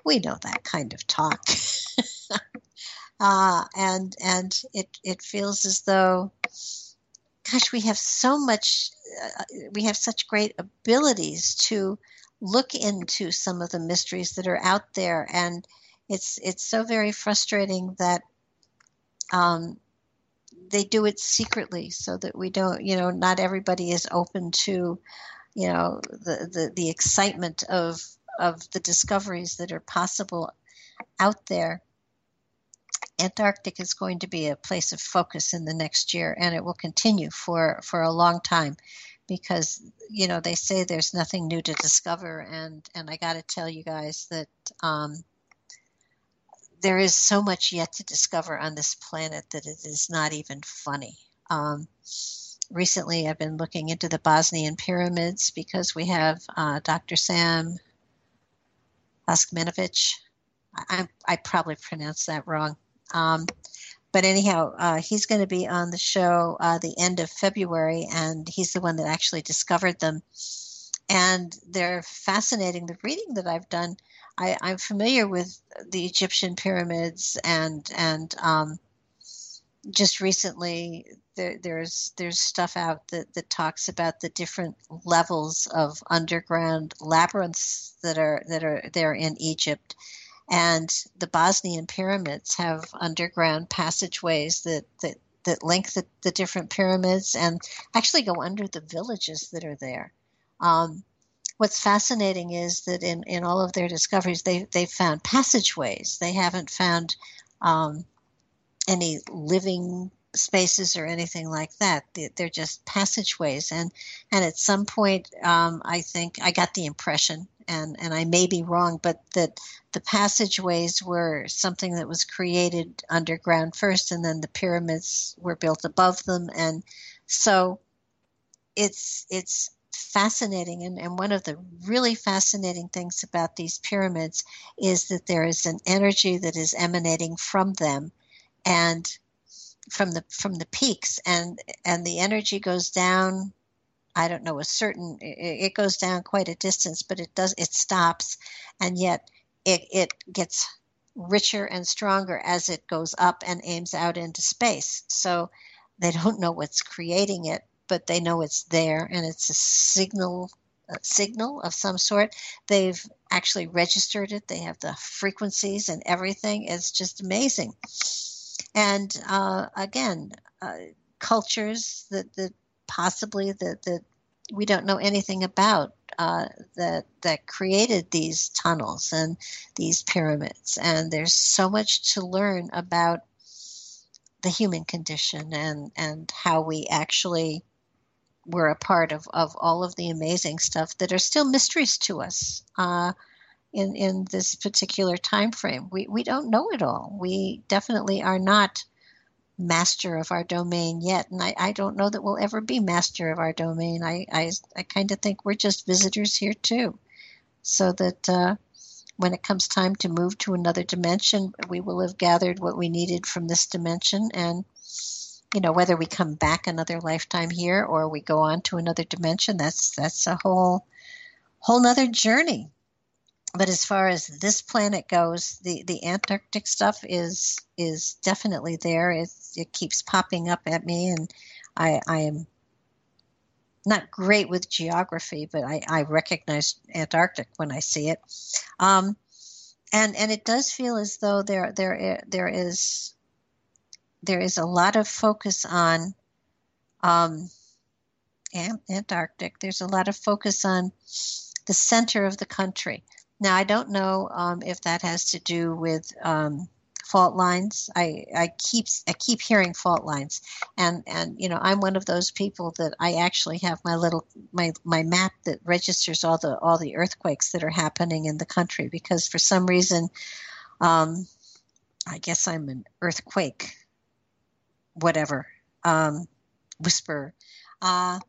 we know that kind of talk. *laughs* uh, and and it, it feels as though, gosh, we have so much, uh, we have such great abilities to look into some of the mysteries that are out there. And it's, it's so very frustrating that um, they do it secretly so that we don't, you know, not everybody is open to, you know, the, the, the excitement of of the discoveries that are possible out there. Antarctica is going to be a place of focus in the next year, and it will continue for, for a long time because you know they say there's nothing new to discover, and and I got to tell you guys that um, there is so much yet to discover on this planet that it is not even funny. Um, recently, I've been looking into the Bosnian pyramids because we have uh, Dr. Sam Askmenovic. I, I, probably pronounced that wrong. Um, but anyhow, uh, he's going to be on the show uh, the end of February, and he's the one that actually discovered them. And they're fascinating. The reading that I've done I, am familiar with the Egyptian pyramids and and um, just recently there, there's there's stuff out that, that talks about the different levels of underground labyrinths that are that are there in Egypt. And the Bosnian pyramids have underground passageways that, that, that link the, the different pyramids and actually go under the villages that are there. Um, what's fascinating is that in, in all of their discoveries, they, they've found passageways. They haven't found um, any living spaces or anything like that. They're just passageways. And, and at some point, um, I think I got the impression, and, and I may be wrong, but that the passageways were something that was created underground first, and then the pyramids were built above them. And so it's, it's fascinating. And, and one of the really fascinating things about these pyramids is that there is an energy that is emanating from them and from the from the peaks and and the energy goes down I don't know a certain it, goes down quite a distance but it does it stops and yet it it gets richer and stronger as it goes up and aims out into space so they don't know what's creating it but they know it's there and it's a signal a signal of some sort. They've actually registered it. They have the frequencies and everything. It's just amazing. And uh, again, uh, cultures that, that possibly that, that we don't know anything about uh, that that created these tunnels and these pyramids. And there's so much to learn about the human condition and and how we actually were a part of, of all of the amazing stuff that are still mysteries to us uh, in in this particular time frame. We we don't know it all. We definitely are not master of our domain yet, and I, I don't know that we'll ever be master of our domain. I I, I kind of think we're just visitors here too, so that. Uh, when it comes time to move to another dimension, we will have gathered what we needed from this dimension and you know whether we come back another lifetime here or we go on to another dimension that's that's a whole whole nother journey. But as far as this planet goes the the antarctic stuff is is definitely there. It, it keeps popping up at me and i i am not great with geography but i i recognize antarctic when i see it. Um and and it does feel as though there there there is there is a lot of focus on um, Antarctic. There's a lot of focus on the center of the country. Now, I don't know um, if that has to do with um, fault lines. I, I keep I keep hearing fault lines, and and you know I'm one of those people that I actually have my little my my map that registers all the all the earthquakes that are happening in the country because for some reason, um, I guess I'm an earthquake whatever um, whisper. Uh,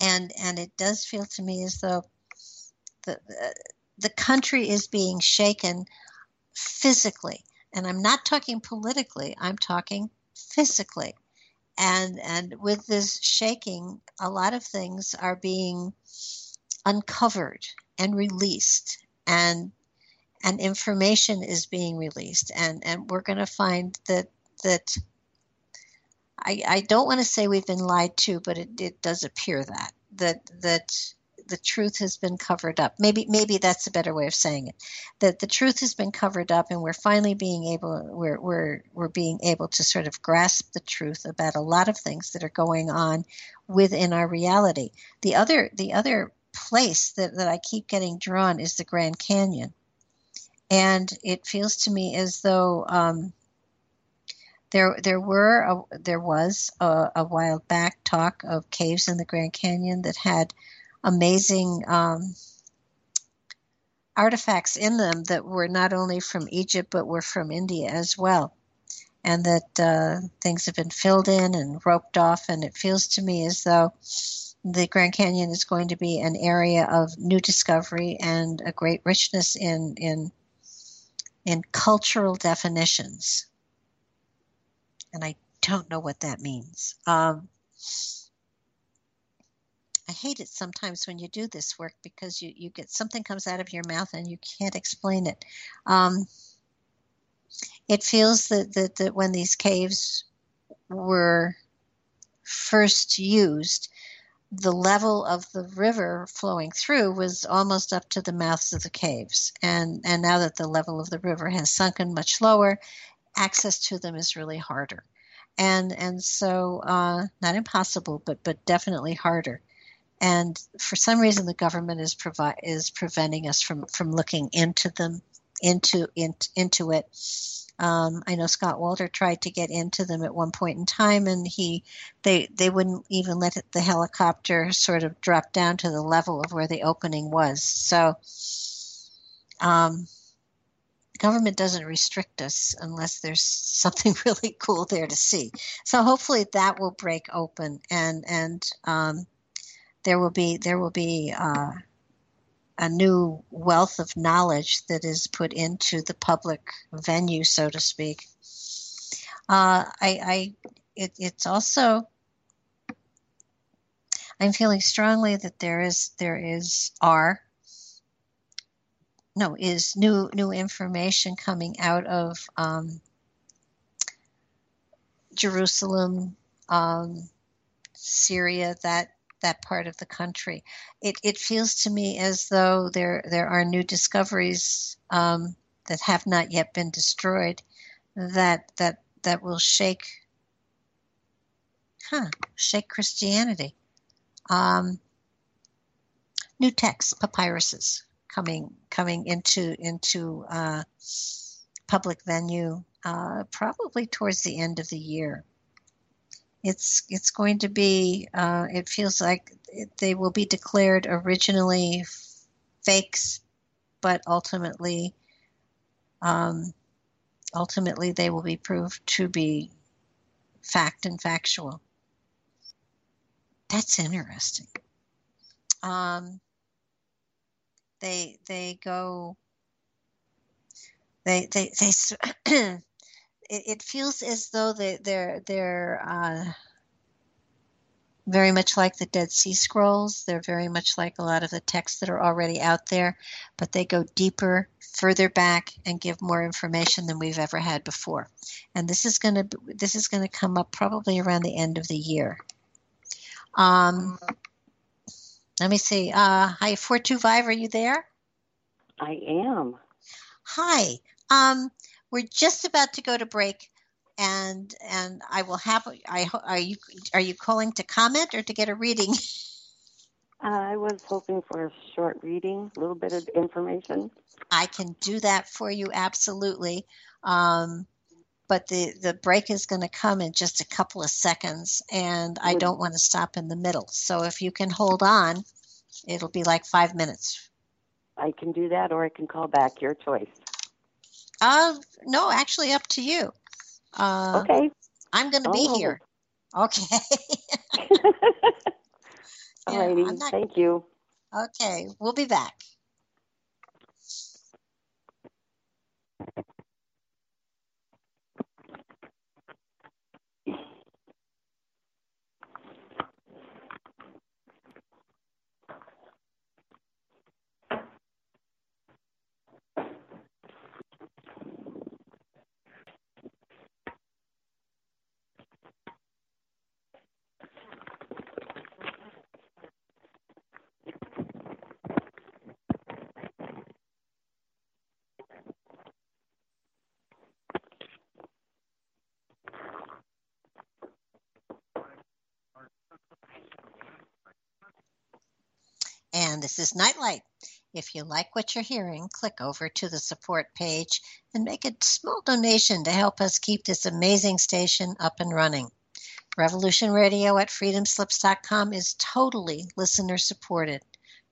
and and it does feel to me as though the the country is being shaken physically. And i'm not talking politically i'm talking physically. And and with this shaking a lot of things are being uncovered and released. And and information is being released. And and we're going to find that that I, I don't want to say we've been lied to, but it, it does appear that that that the truth has been covered up. Maybe maybe that's a better way of saying it. That the truth has been covered up, and we're finally being able we're we're we're being able to sort of grasp the truth about a lot of things that are going on within our reality. The other the other place that, that I keep getting drawn is the Grand Canyon, and it feels to me as though um, there, there were a, there was a, a, while back talk of caves in the Grand Canyon that had amazing um, artifacts in them that were not only from Egypt but were from India as well, and that uh, things have been filled in and roped off. And it feels to me as though the Grand Canyon is going to be an area of new discovery and a great richness in in in cultural definitions and I don't know what that means. Um, I hate it sometimes when you do this work because you, you get something comes out of your mouth and you can't explain it. Um, it feels that, that, that when these caves were first used, the level of the river flowing through was almost up to the mouths of the caves. And, and now that the level of the river has sunken much lower, access to them is really harder. And and so uh, not impossible but but definitely harder. And for some reason the government is provi- is preventing us from from looking into them into in, into it. Um, I know Scott Walter tried to get into them at one point in time, and he they they wouldn't even let the helicopter sort of drop down to the level of where the opening was. So, um, government doesn't restrict us unless there's something *laughs* really cool there to see. So hopefully that will break open and and um, there will be there will be uh, a new wealth of knowledge that is put into the public venue, so to speak. Uh, I, I it, it's also I'm feeling strongly that there is there is R no is new new information coming out of um, Jerusalem, um, Syria, that that part of the country. It it feels to me as though there there are new discoveries um, that have not yet been destroyed that that that will shake huh shake Christianity. Um, new texts, papyruses, coming coming into into uh, public venue uh, probably towards the end of the year. It's it's going to be. Uh, it feels like they will be declared originally fakes, but ultimately, um, ultimately they will be proved to be fact and factual. That's interesting. Um, they they go. They they they. *clears throat* it, it feels as though they they're they're uh, very much like the Dead Sea Scrolls. They're very much like a lot of the texts that are already out there, but they go deeper, further back, and give more information than we've ever had before. And this is going to this is going to come up probably around the end of the year. Um, let me see. Uh, hi, four two five. Are you there?
I am.
Hi. Um, we're just about to go to break and and I will have. I are you are you calling to comment or to get a reading? *laughs*
I was hoping for a short reading, a little bit of information.
I can do that for you absolutely. Um, but the the break is going to come in just a couple of seconds, and I don't want to stop in the middle. So if you can hold on, it'll be like five minutes.
I can do that, or I can call back. Your choice.
Uh, no, actually, up to you.
Uh, okay.
I'm going to be oh. here. Okay. *laughs*
All righty. Not... Thank you.
Okay. We'll be back. And this is Nightlight. If you like what you're hearing, click over to the support page and make a small donation to help us keep this amazing station up and running. Revolution Radio at freedomslips.com is totally listener supported,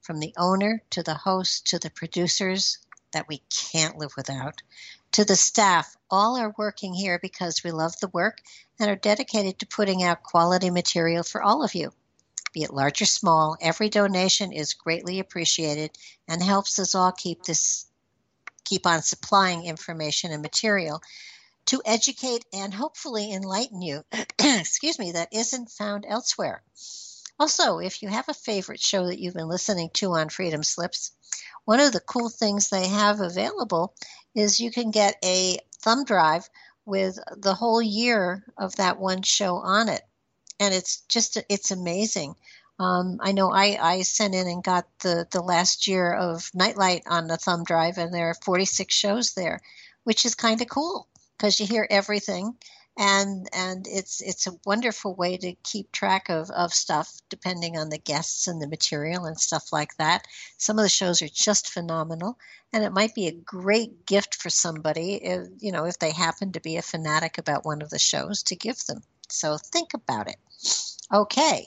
from the owner to the host to the producers that we can't live without, to the staff. All are working here because we love the work and are dedicated to putting out quality material for all of you be it large or small. Every donation is greatly appreciated and helps us all keep this keep on supplying information and material to educate and hopefully enlighten you. *clears throat* excuse me, that isn't found elsewhere. Also, if you have a favorite show that you've been listening to on Freedom Slips, one of the cool things they have available is you can get a thumb drive with the whole year of that one show on it and it's just it's amazing. Um, I know I, I sent in and got the, the last year of Nightlight on the thumb drive, and there are 46 shows there, which is kind of cool because you hear everything, and and it's it's a wonderful way to keep track of, of stuff depending on the guests and the material and stuff like that. Some of the shows are just phenomenal, and it might be a great gift for somebody, if, you know, if they happen to be a fanatic about one of the shows to give them. So think about it. Okay,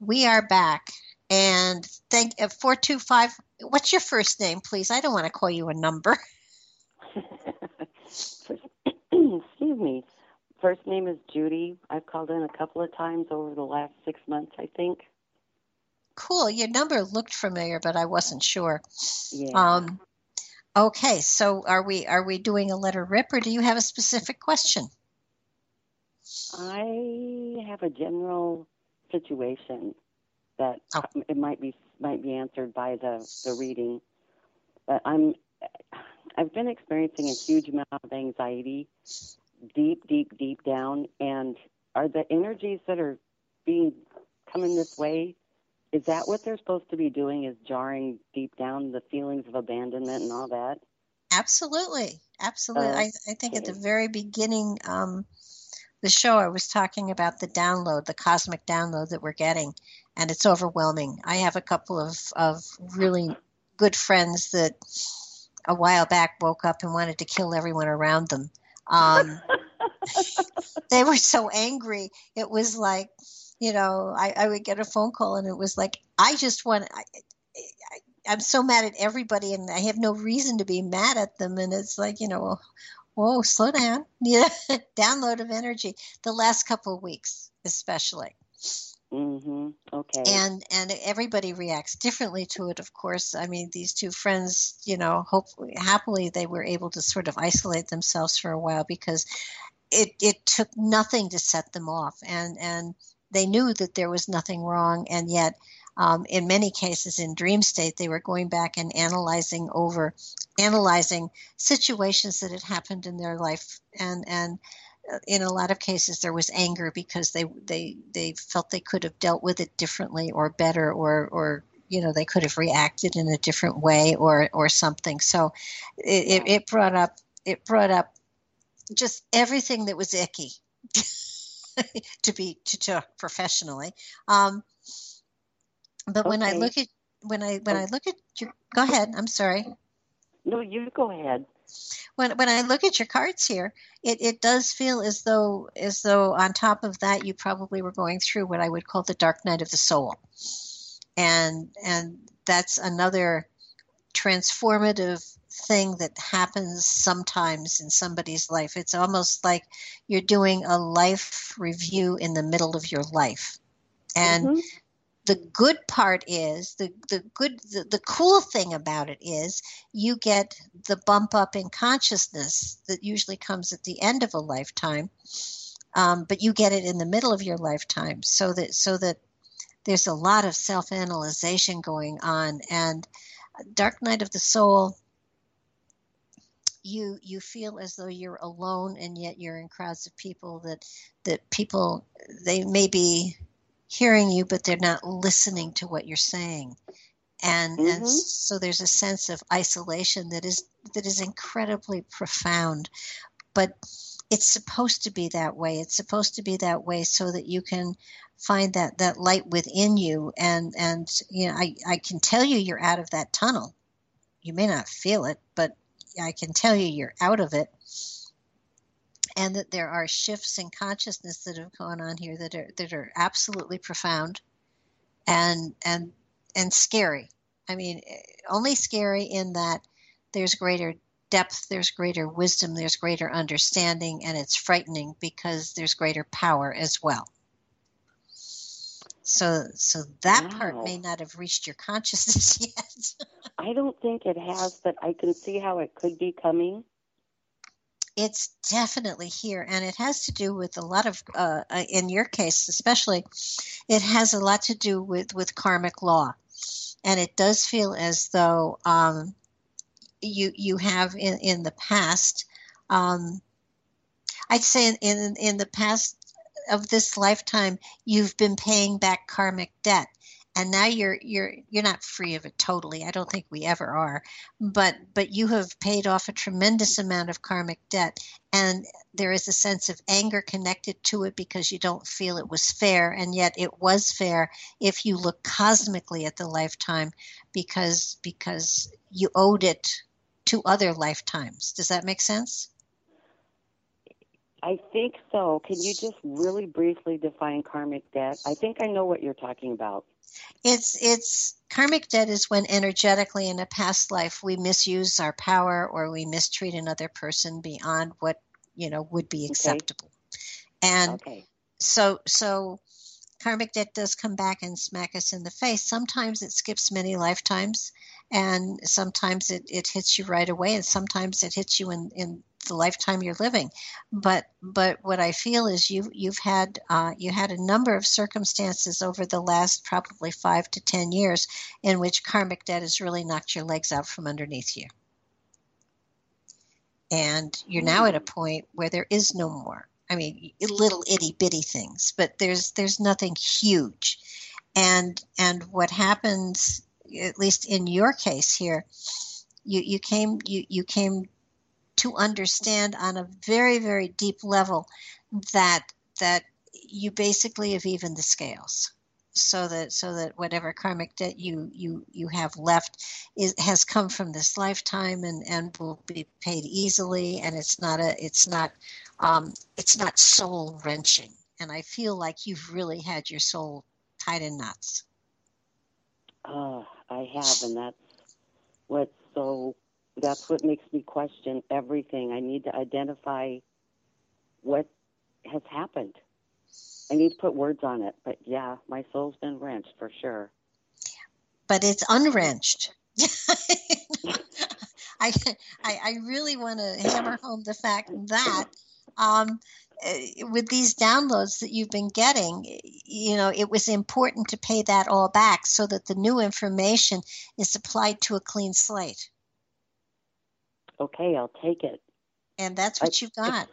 we are back. And thank uh, 425. What's your first name, please? I don't want to call you a number. *laughs*
Excuse me. First name is Judy. I've called in a couple of times over the last six months, I think.
Cool. Your number looked familiar, but I wasn't sure.
Yeah.
Um, okay, so are we are we doing a letter rip, or do you have a specific question?
I have a general situation that oh. it might be might be answered by the the reading, but I'm I've been experiencing a huge amount of anxiety, deep, deep, deep down, and are the energies that are being coming this way? Is that what they're supposed to be doing? Is jarring deep down the feelings of abandonment and all that?
Absolutely, absolutely. Uh, I, I think at the very beginning. Um, the show, I was talking about the download, the cosmic download that we're getting, and it's overwhelming. I have a couple of, of really good friends that a while back woke up and wanted to kill everyone around them. Um, *laughs* they were so angry. It was like, you know, I, I would get a phone call and it was like, I just want, I, I, I'm so mad at everybody and I have no reason to be mad at them. And it's like, you know, whoa, slow down. *laughs* Yeah, download of energy. The last couple of weeks, especially.
Mm-hmm. Okay.
And and everybody reacts differently to it. Of course, I mean these two friends, you know, hopefully happily they were able to sort of isolate themselves for a while because it it took nothing to set them off, and and they knew that there was nothing wrong, and yet. Um, in many cases in dream state they were going back and analyzing over analyzing situations that had happened in their life. And and in a lot of cases there was anger because they they they felt they could have dealt with it differently or better or or you know they could have reacted in a different way or or something. So it, it, it brought up it brought up just everything that was icky *laughs* to be to talk professionally. Um, but okay. when i look at when i when oh. i look at your go ahead i'm sorry
no you go ahead
when when I look at your cards here, it, it does feel as though as though on top of that you probably were going through what I would call the dark night of the soul. And and that's another transformative thing that happens sometimes in somebody's life. It's almost like you're doing a life review in the middle of your life. And mm-hmm the good part is the the good the, the cool thing about it is you get the bump up in consciousness that usually comes at the end of a lifetime um, but you get it in the middle of your lifetime so that so that there's a lot of self-analyzation going on. And dark night of the soul you you feel as though you're alone and yet you're in crowds of people that that people they may be hearing you, but they're not listening to what you're saying. And, mm-hmm. and so there's a sense of isolation that is that is incredibly profound. But it's supposed to be that way. It's supposed to be that way so that you can find that, that light within you and and you know I, I can tell you you're out of that tunnel. You may not feel it, but I can tell you you're out of it and that there are shifts in consciousness that have gone on here that are that are absolutely profound and and and scary. I mean, only scary in that there's greater depth, there's greater wisdom, there's greater understanding, and it's frightening because there's greater power as well. So, so that wow. part may not have reached your consciousness *laughs* yet.
I don't think it has, but I can see how it could be coming
it's definitely here and it has to do with a lot of uh, uh, in your case especially it has a lot to do with with karmic law. And it does feel as though um, you you have in, in the past um, i'd say in, in in the past of this lifetime you've been paying back karmic debt and now you're you're you're not free of it totally i don't think we ever are but but you have paid off a tremendous amount of karmic debt and there is a sense of anger connected to it because you don't feel it was fair and yet it was fair if you look cosmically at the lifetime because because you owed it to other lifetimes does that make sense
I think so. Can you just really briefly define karmic debt? I think I know what you're talking about.
It's it's karmic debt is when energetically in a past life we misuse our power or we mistreat another person beyond what you know would be acceptable. Okay. And okay. so so karmic debt does come back and smack us in the face. Sometimes it skips many lifetimes and sometimes it, it hits you right away and sometimes it hits you in, in the lifetime you're living. But but what I feel is you you've had uh, you had a number of circumstances over the last probably five to ten years in which karmic debt has really knocked your legs out from underneath you. And you're now at a point where there is no more. I mean, little itty bitty things, but there's there's nothing huge. And and what happens, at least in your case here, you, you came you, you came to understand on a very very deep level that that you basically have evened the scales. So that so that whatever karmic debt you you you have left is has come from this lifetime and and will be paid easily. And it's not a it's not um, it's not soul wrenching. And i feel like you've really had your soul tied in knots.
Oh i have. And that's what's so that's what makes me question everything i need to identify what has happened I need to put words on it, but yeah, my soul's been wrenched for sure.
But it's unwrenched. *laughs* I, I, I really want to hammer home the fact that um, eh, with these downloads that you've been getting, you know, it was important to pay that all back so that the new information is applied to a clean slate.
Okay, I'll take it.
And that's what I, you got.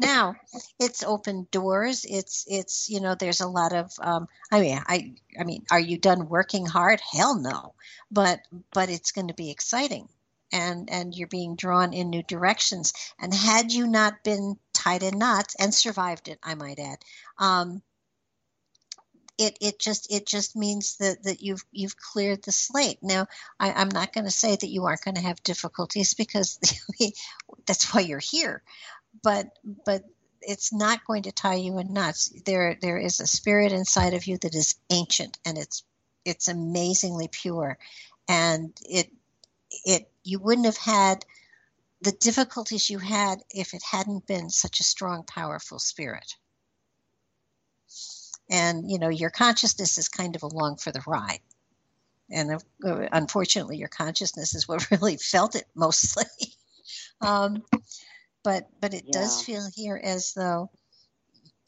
Now it's open doors. It's it's you know there's a lot of um, i mean i i mean are you done working hard? Hell no. But but it's going to be exciting. And and you're being drawn in new directions. And had you not been tied in knots and survived it i might add um, it, it just it just means that, that you've you've cleared the slate. Now I, am not going to say that you aren't going to have difficulties because *laughs* that's why you're here but but it's not going to tie you in knots. There there is a spirit inside of you that is ancient and it's it's amazingly pure, and it it you wouldn't have had the difficulties you had if it hadn't been such a strong, powerful spirit. And you know your consciousness is kind of along for the ride and uh, unfortunately your consciousness is what *laughs* really felt it mostly *laughs* um, but but it yeah. does feel here as though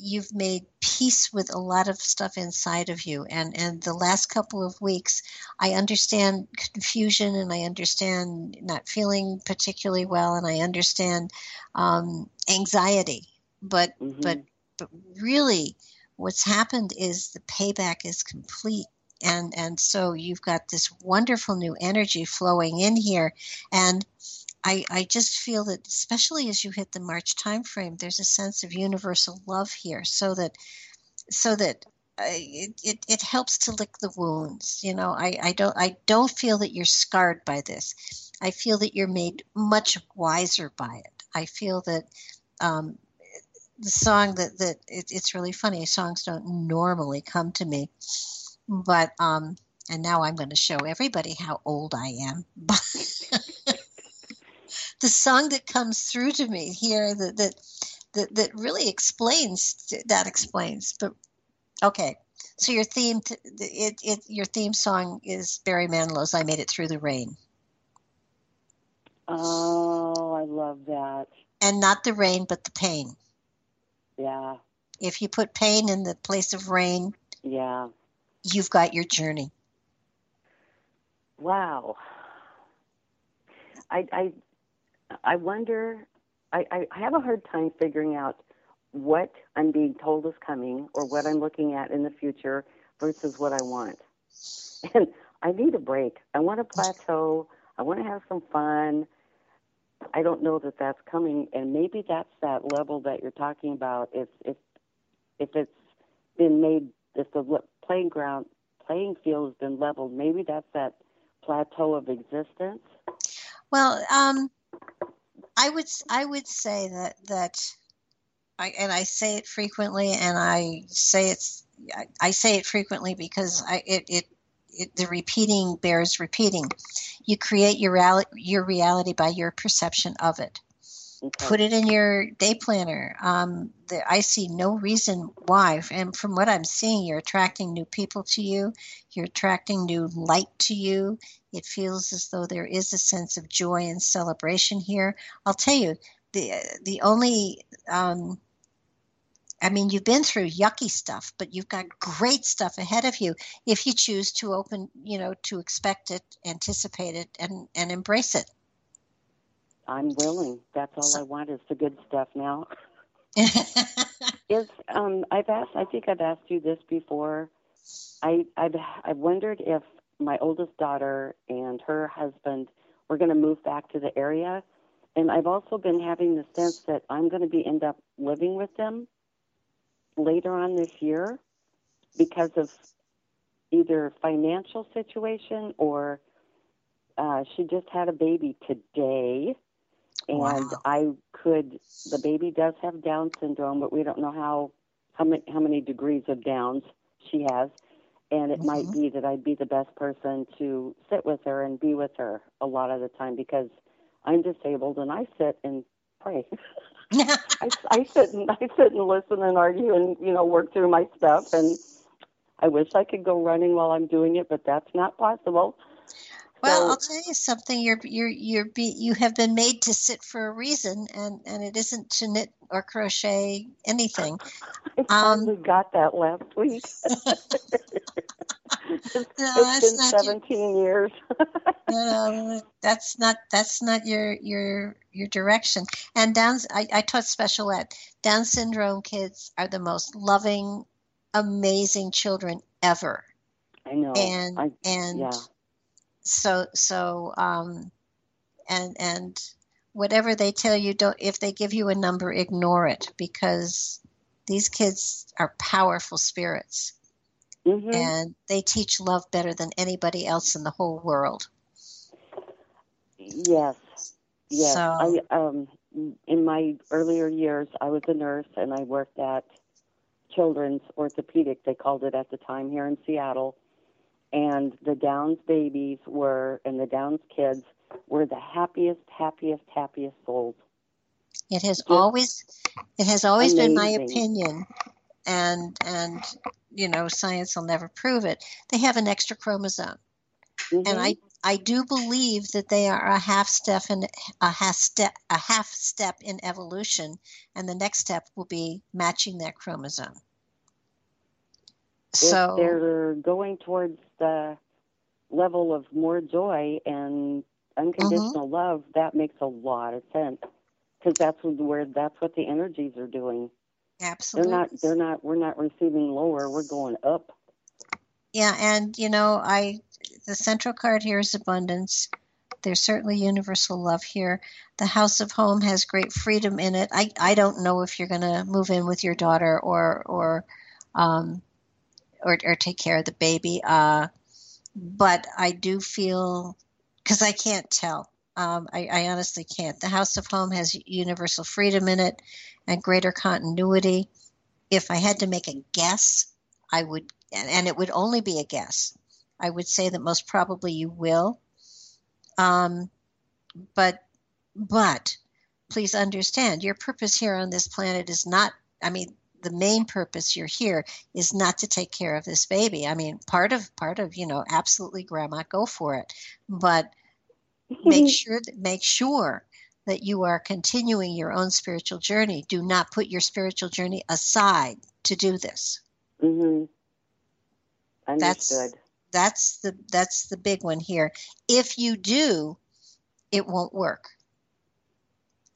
you've made peace with a lot of stuff inside of you and and the last couple of weeks i understand confusion and i understand not feeling particularly well and i understand um, anxiety but mm-hmm. but but really what's happened is the payback is complete and and so you've got this wonderful new energy flowing in here and I, I just feel that especially as you hit the March timeframe, there's a sense of universal love here, so that so that uh, it, it, it helps to lick the wounds. You know, I, I don't I don't feel that you're scarred by this. I feel that you're made much wiser by it. I feel that um, the song that that it, it's really funny. Songs don't normally come to me, but um, and now I'm going to show everybody how old I am. *laughs* the song that comes through to me here that that that, that really explains that explains. But okay, so your theme it, it your theme song is Barry Manilow's "I Made It Through the Rain."
Oh, I love that.
And not the rain, but the pain.
Yeah.
If you put pain in the place of rain,
yeah,
you've got your journey.
Wow. I, I I wonder, I, I have a hard time figuring out what I'm being told is coming or what I'm looking at in the future versus what I want. *laughs* And I need a break. I want to plateau. I want to have some fun. I don't know that that's coming, and maybe that's that level that you're talking about. If if if it's been made, if the playing ground playing field has been leveled, maybe that's that plateau of existence.
Well, um, I would I would say that that I and I say it frequently, and I say it's I, I say it frequently because I it, it it the repeating bears repeating. You create your reality, your reality by your perception of it. Okay. Put it in your day planner. Um, the, I see no reason why. And from what I'm seeing, you're attracting new people to you. You're attracting new light to you. It feels as though there is a sense of joy and celebration here. I'll tell you, the the only um, I mean, you've been through yucky stuff, but you've got great stuff ahead of you if you choose to open, you know, to expect it, anticipate it, and and embrace it.
I'm willing. That's all so, I want is the good stuff now. *laughs* is um I've asked I think I've asked you this before. I I've I've wondered if my oldest daughter and her husband were going to move back to the area and I've also been having the sense that I'm going to be end up living with them later on this year because of either financial situation or uh, she just had a baby today, and wow. I could. The baby does have Down syndrome, but we don't know how how many how many degrees of Downs she has, and it mm-hmm. might be that I'd be the best person to sit with her and be with her a lot of the time because I'm disabled and I sit and pray. *laughs* I, I sit and I sit and listen and argue and you know work through my stuff and I wish I could go running while I'm doing it, but that's not possible.
Well, so, I'll tell you something. You're you're you're be, you have been made to sit for a reason, and and it isn't to knit or crochet anything. *laughs*
I finally um, got that last week. *laughs* it's, *laughs* no, it's been seventeen your, years.
no, that's not that's not your your your direction. And Down's I, I taught special ed. Down syndrome kids are the most loving, amazing children ever.
I know.
And
I,
and
yeah
so so um, and and whatever they tell you, don't if they give you a number, ignore it because these kids are powerful spirits, mm-hmm. and they teach love better than anybody else in the whole world.
Yes, yes. So, I um, in my earlier years, I was a nurse and I worked at children's orthopedic. They called it at the time here in Seattle and the Downs babies were, and the Downs kids were the happiest, happiest, happiest souls.
It has Just always, it has always amazing. been my opinion, and and you know science will never prove it. They have an extra chromosome, mm-hmm. and I I do believe that they are a half step in a half step a half step in evolution, and the next step will be matching that chromosome so
if they're going towards the level of more joy and unconditional mm-hmm. love, that makes a lot of sense because that's where that's what the energies are doing.
Absolutely,
they're not. They're not. We're not receiving lower. We're going up.
Yeah, and you know, I the central card here is abundance. There's certainly universal love here. The house of home has great freedom in it. I I don't know if you're going to move in with your daughter or or um, or, or take care of the baby. Uh, but I do feel because I can't tell. Um, I, I, honestly can't. The House of Home has universal freedom in it and greater continuity. If I had to make a guess, I would, and it would only be a guess. I would say that most probably you will. Um, but, but please understand, your purpose here on this planet is not. I mean, the main purpose you're here is not to take care of this baby. I mean, part of part of you know, absolutely, grandma, go for it, but make sure that make sure that you are continuing your own spiritual journey. Do not put your spiritual journey aside to do this.
Mm-hmm.
Understood. That's good. that's the that's the big one here. If you do, it won't work.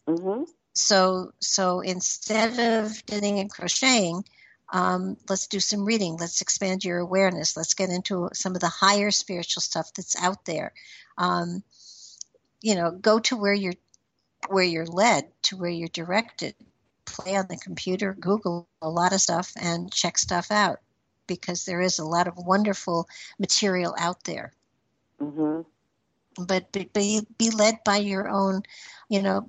Mm-hmm
so so instead of knitting and crocheting um, let's do some reading. Let's expand your awareness. Let's get into some of the higher spiritual stuff that's out there. Um, you know go to where you're where you're led to where you're directed. Play on the computer google a lot of stuff and check stuff out because there is a lot of wonderful material out there.
Mm-hmm
but be, be led by your own you know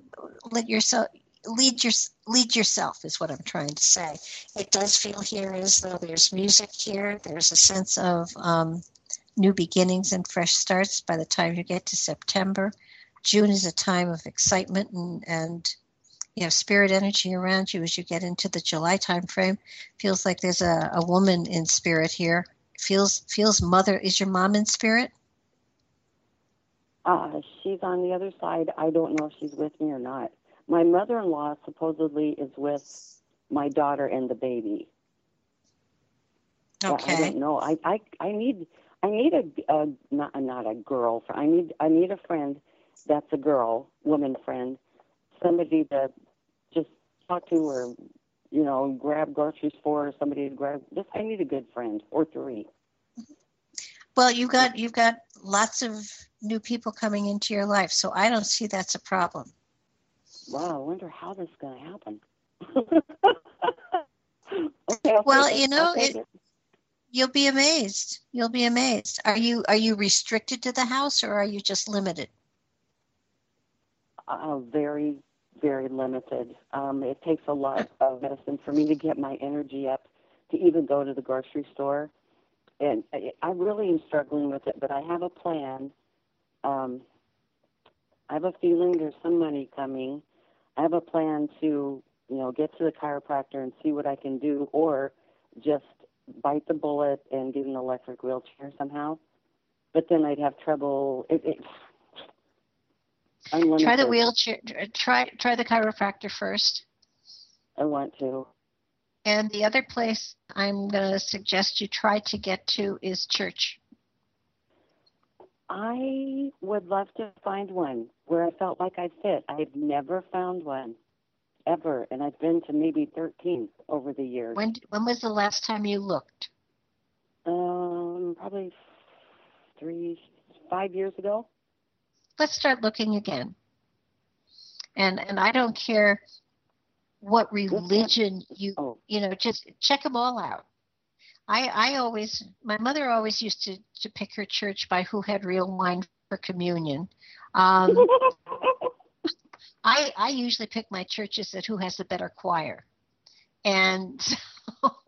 let yourself lead your lead yourself is what i'm trying to say. It does feel here as though there's music here. There's a sense of um, new beginnings and fresh starts by the time you get to september. June is a time of excitement and and you have spirit energy around you as you get into the july time frame feels like there's a, a woman in spirit here. Feels feels mother is your mom in spirit
uh, she's on the other side. I don't know if she's with me or not. My mother-in-law supposedly is with my daughter and the baby.
Okay.
I don't know. I I I need I need a, a not not a girl. I need I need a friend that's a girl, woman friend, somebody to just talk to or you know grab groceries for, or somebody to grab. Just I need a good friend or three.
Well, you've got you've got lots of new people coming into your life, so I don't see that's a problem.
Wow, I wonder how this is going to happen. *laughs*
okay, well, you know, it, it. you'll be amazed. You'll be amazed. Are you are you restricted to the house or are you just limited?
Uh, very, very limited. Um, it takes a lot of medicine for me to get my energy up to even go to the grocery store. And I, I really am struggling with it, but I have a plan. Um, I have a feeling there's some money coming. I have a plan to, you know, get to the chiropractor and see what I can do, or just bite the bullet and get an electric wheelchair somehow. But then I'd have trouble. It, it. *sighs*
Try the wheelchair. Try try the chiropractor first.
I want to.
And the other place I'm going to suggest you try to get to is church.
I would love to find one where I felt like I fit. I've never found one ever, and I've been to maybe 13 over the years.
When when was the last time you looked?
Um, probably three, five years ago.
Let's start looking again. And and I don't care what religion you oh. you know just check them all out. I i always my mother always used to to pick her church by who had real wine for communion. Um *laughs* i i usually pick my churches at who has the better choir. And *laughs*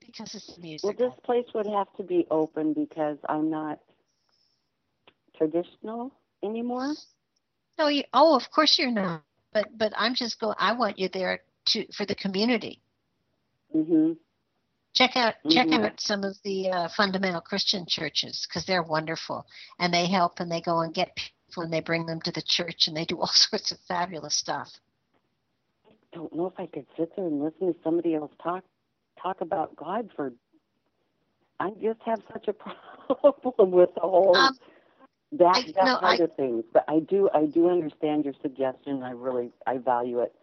because it's music
well this place would have to be open because i'm not traditional anymore.
No you oh of course you're not but but I'm just going. I want you there to for the community.
Mm-hmm.
Check out mm-hmm. check out some of the uh, fundamental Christian churches because they're wonderful and they help and they go and get people and they bring them to the church and they do *laughs* all sorts of fabulous stuff.
I don't know if I could sit there and listen to somebody else talk talk about God for. I just have such a *laughs* problem with the whole. Um, that I, that no, I, of things. But I do I do understand your suggestion. I really I value it.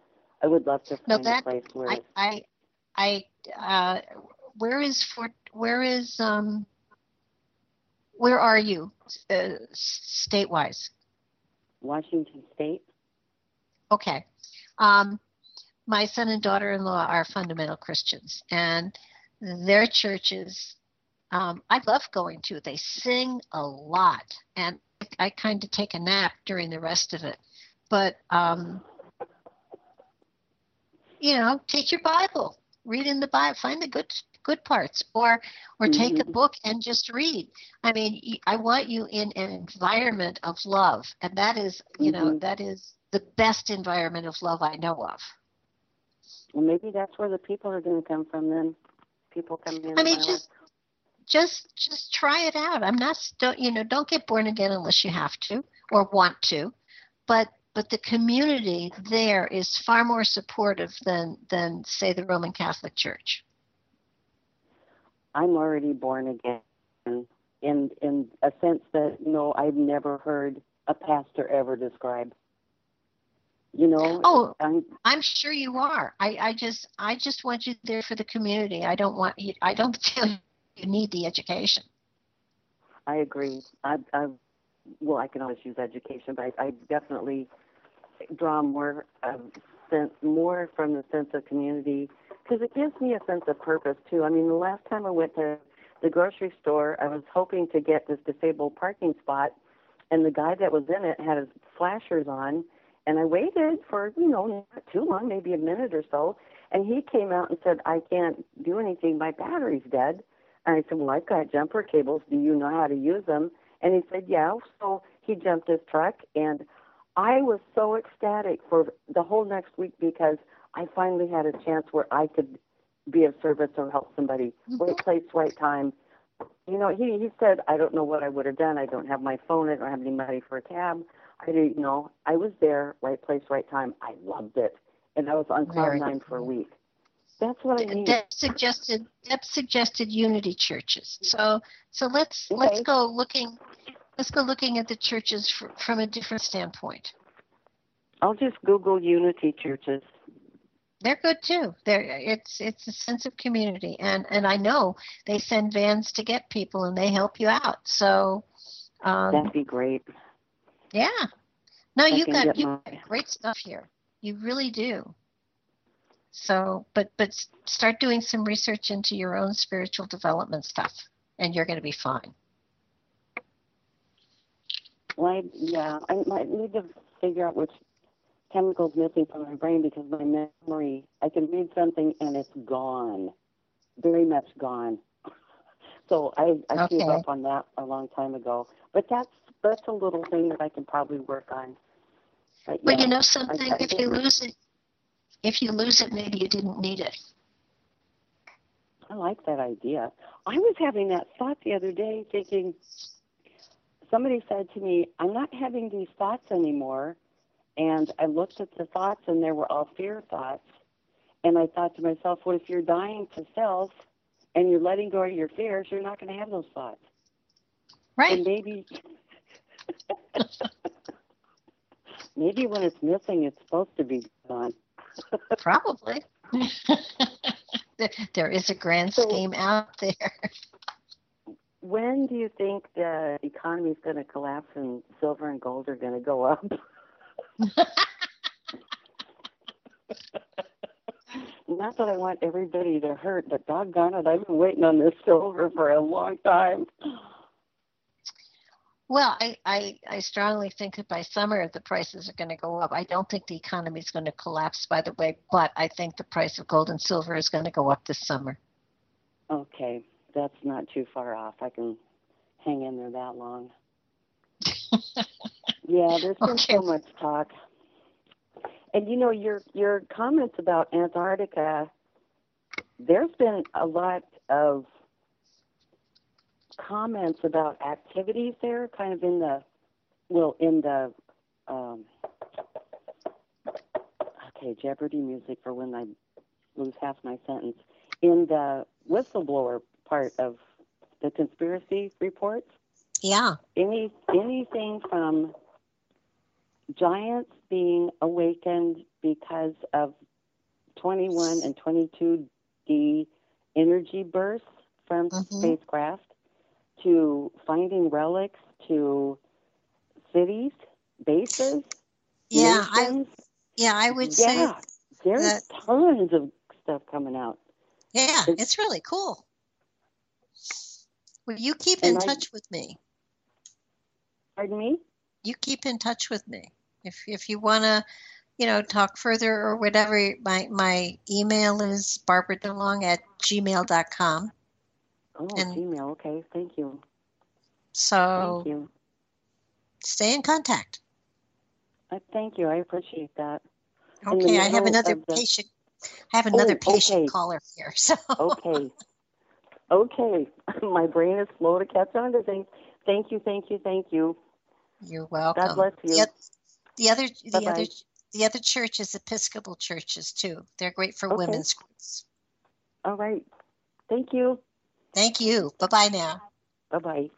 I would love to find no, that, a place where
I I, I uh, where is Fort where is um where are you uh, state wise?
Washington State.
Okay. Um, my son and daughter in law are fundamental Christians, and their churches um, I love going to. They sing a lot, and I kind of take a nap during the rest of it. But um, you know, take your Bible, read in the Bible, find the good good parts, or or take mm-hmm. a book and just read. I mean, I want you in an environment of love, and that is, you mm-hmm. know, that is the best environment of love I know of.
Well, maybe that's where the people are going to come from then. People coming in.
I mean, just just just try it out. I'm not don't you know don't get born again unless you have to or want to, but but the community there is far more supportive than than say the Roman Catholic Church.
I'm already born again in in a sense that know I've never heard a pastor ever describe. You know.
Oh, I'm, I'm sure you are. I, I just I just want you there for the community. I don't want you. I don't *laughs* feel you need the education.
I agree. I, I well, I can always use education, but I, I definitely draw more um, sense, more from the sense of community because it gives me a sense of purpose too. I mean, the last time I went to the grocery store, I was hoping to get this disabled parking spot, and the guy that was in it had his flashers on, and I waited for you know not too long, maybe a minute or so, and he came out and said, "I can't do anything. My battery's dead." And I said, Well, I've got jumper cables. Do you know how to use them? And he said, Yeah. So he jumped his truck, and I was so ecstatic for the whole next week because I finally had a chance where I could be of service or help somebody. Mm-hmm. Right place, right time. You know, he he said, I don't know what I would have done. I don't have my phone. I don't have any money for a cab. I didn't know. I was there, right place, right time. I loved it, and I was on cloud nine for a week. That's what I mean. Deb
suggested Deb suggested unity churches. So so let's okay. let's go looking let's go looking at the churches from a different standpoint.
I'll just Google unity churches.
They're good too. They're it's it's a sense of community, and and I know they send vans to get people, and they help you out. So um,
that'd be great.
Yeah. No, you got you got great stuff here. You really do. So, but but start doing some research into your own spiritual development stuff, and you're going to be fine.
Well, I, yeah, I might need to figure out which chemicals missing from my brain because my memory, I can read something and it's gone, very much gone. *laughs* so I, I okay. gave up on that a long time ago. But that's that's a little thing that I can probably work on.
But, yeah, you know something, I, I if you lose it, if you lose it, maybe you didn't need it.
I like that idea. I was having that thought the other day, thinking. Somebody said to me, "I'm not having these thoughts anymore." And I looked at the thoughts, and they were all fear thoughts. And I thought to myself, what if you're dying to self and you're letting go of your fears, you're not going to have those thoughts.
Right.
And maybe, *laughs* maybe when it's missing, it's supposed to be gone.
Probably. *laughs* there is a grand so, scheme out there.
When do you think the economy is going to collapse and silver and gold are going to go up? *laughs* Not that I want everybody to hurt, but doggone it, I've been waiting on this silver for a long time.
Well, I, I, I strongly think that by summer the prices are going to go up. I don't think the economy is going to collapse, by the way, but I think the price of gold and silver is going to go up this summer.
Okay, that's not too far off. I can hang in there that long. *laughs* Yeah, there's been okay. so much talk. And you know, your your comments about Antarctica, there's been a lot of comments about activities there, kind of in the well, in the um, okay, Jeopardy music for when I lose half my sentence. In the whistleblower part of the conspiracy reports.
Yeah.
Any anything from giants being awakened because of 21 and 22D energy bursts from mm-hmm. spacecraft to finding relics to cities, bases.
Yeah, nations. I yeah, I would yeah, say
there's that, tons of stuff coming out.
Yeah, it's, it's really cool. Well, you keep in touch with me.
Pardon me?
You keep in touch with me. If if you want to, you know, talk further or whatever, my my email is barbara delong at gmail.com.
Oh, and Gmail. Okay, thank you.
So,
thank you.
Stay in contact.
Uh, thank you. I appreciate that.
Okay, I have another the... patient. I have another oh, patient okay. caller here. *laughs* So
okay, okay. *laughs* My brain is slow to catch on to things. Thank you, thank you, thank you.
You're welcome.
God bless you.
Yep. The other, the Bye-bye. other, the other churches, Episcopal churches too. They're great for okay. women's groups.
All right. Thank you.
Thank you. Bye bye now.
Bye bye.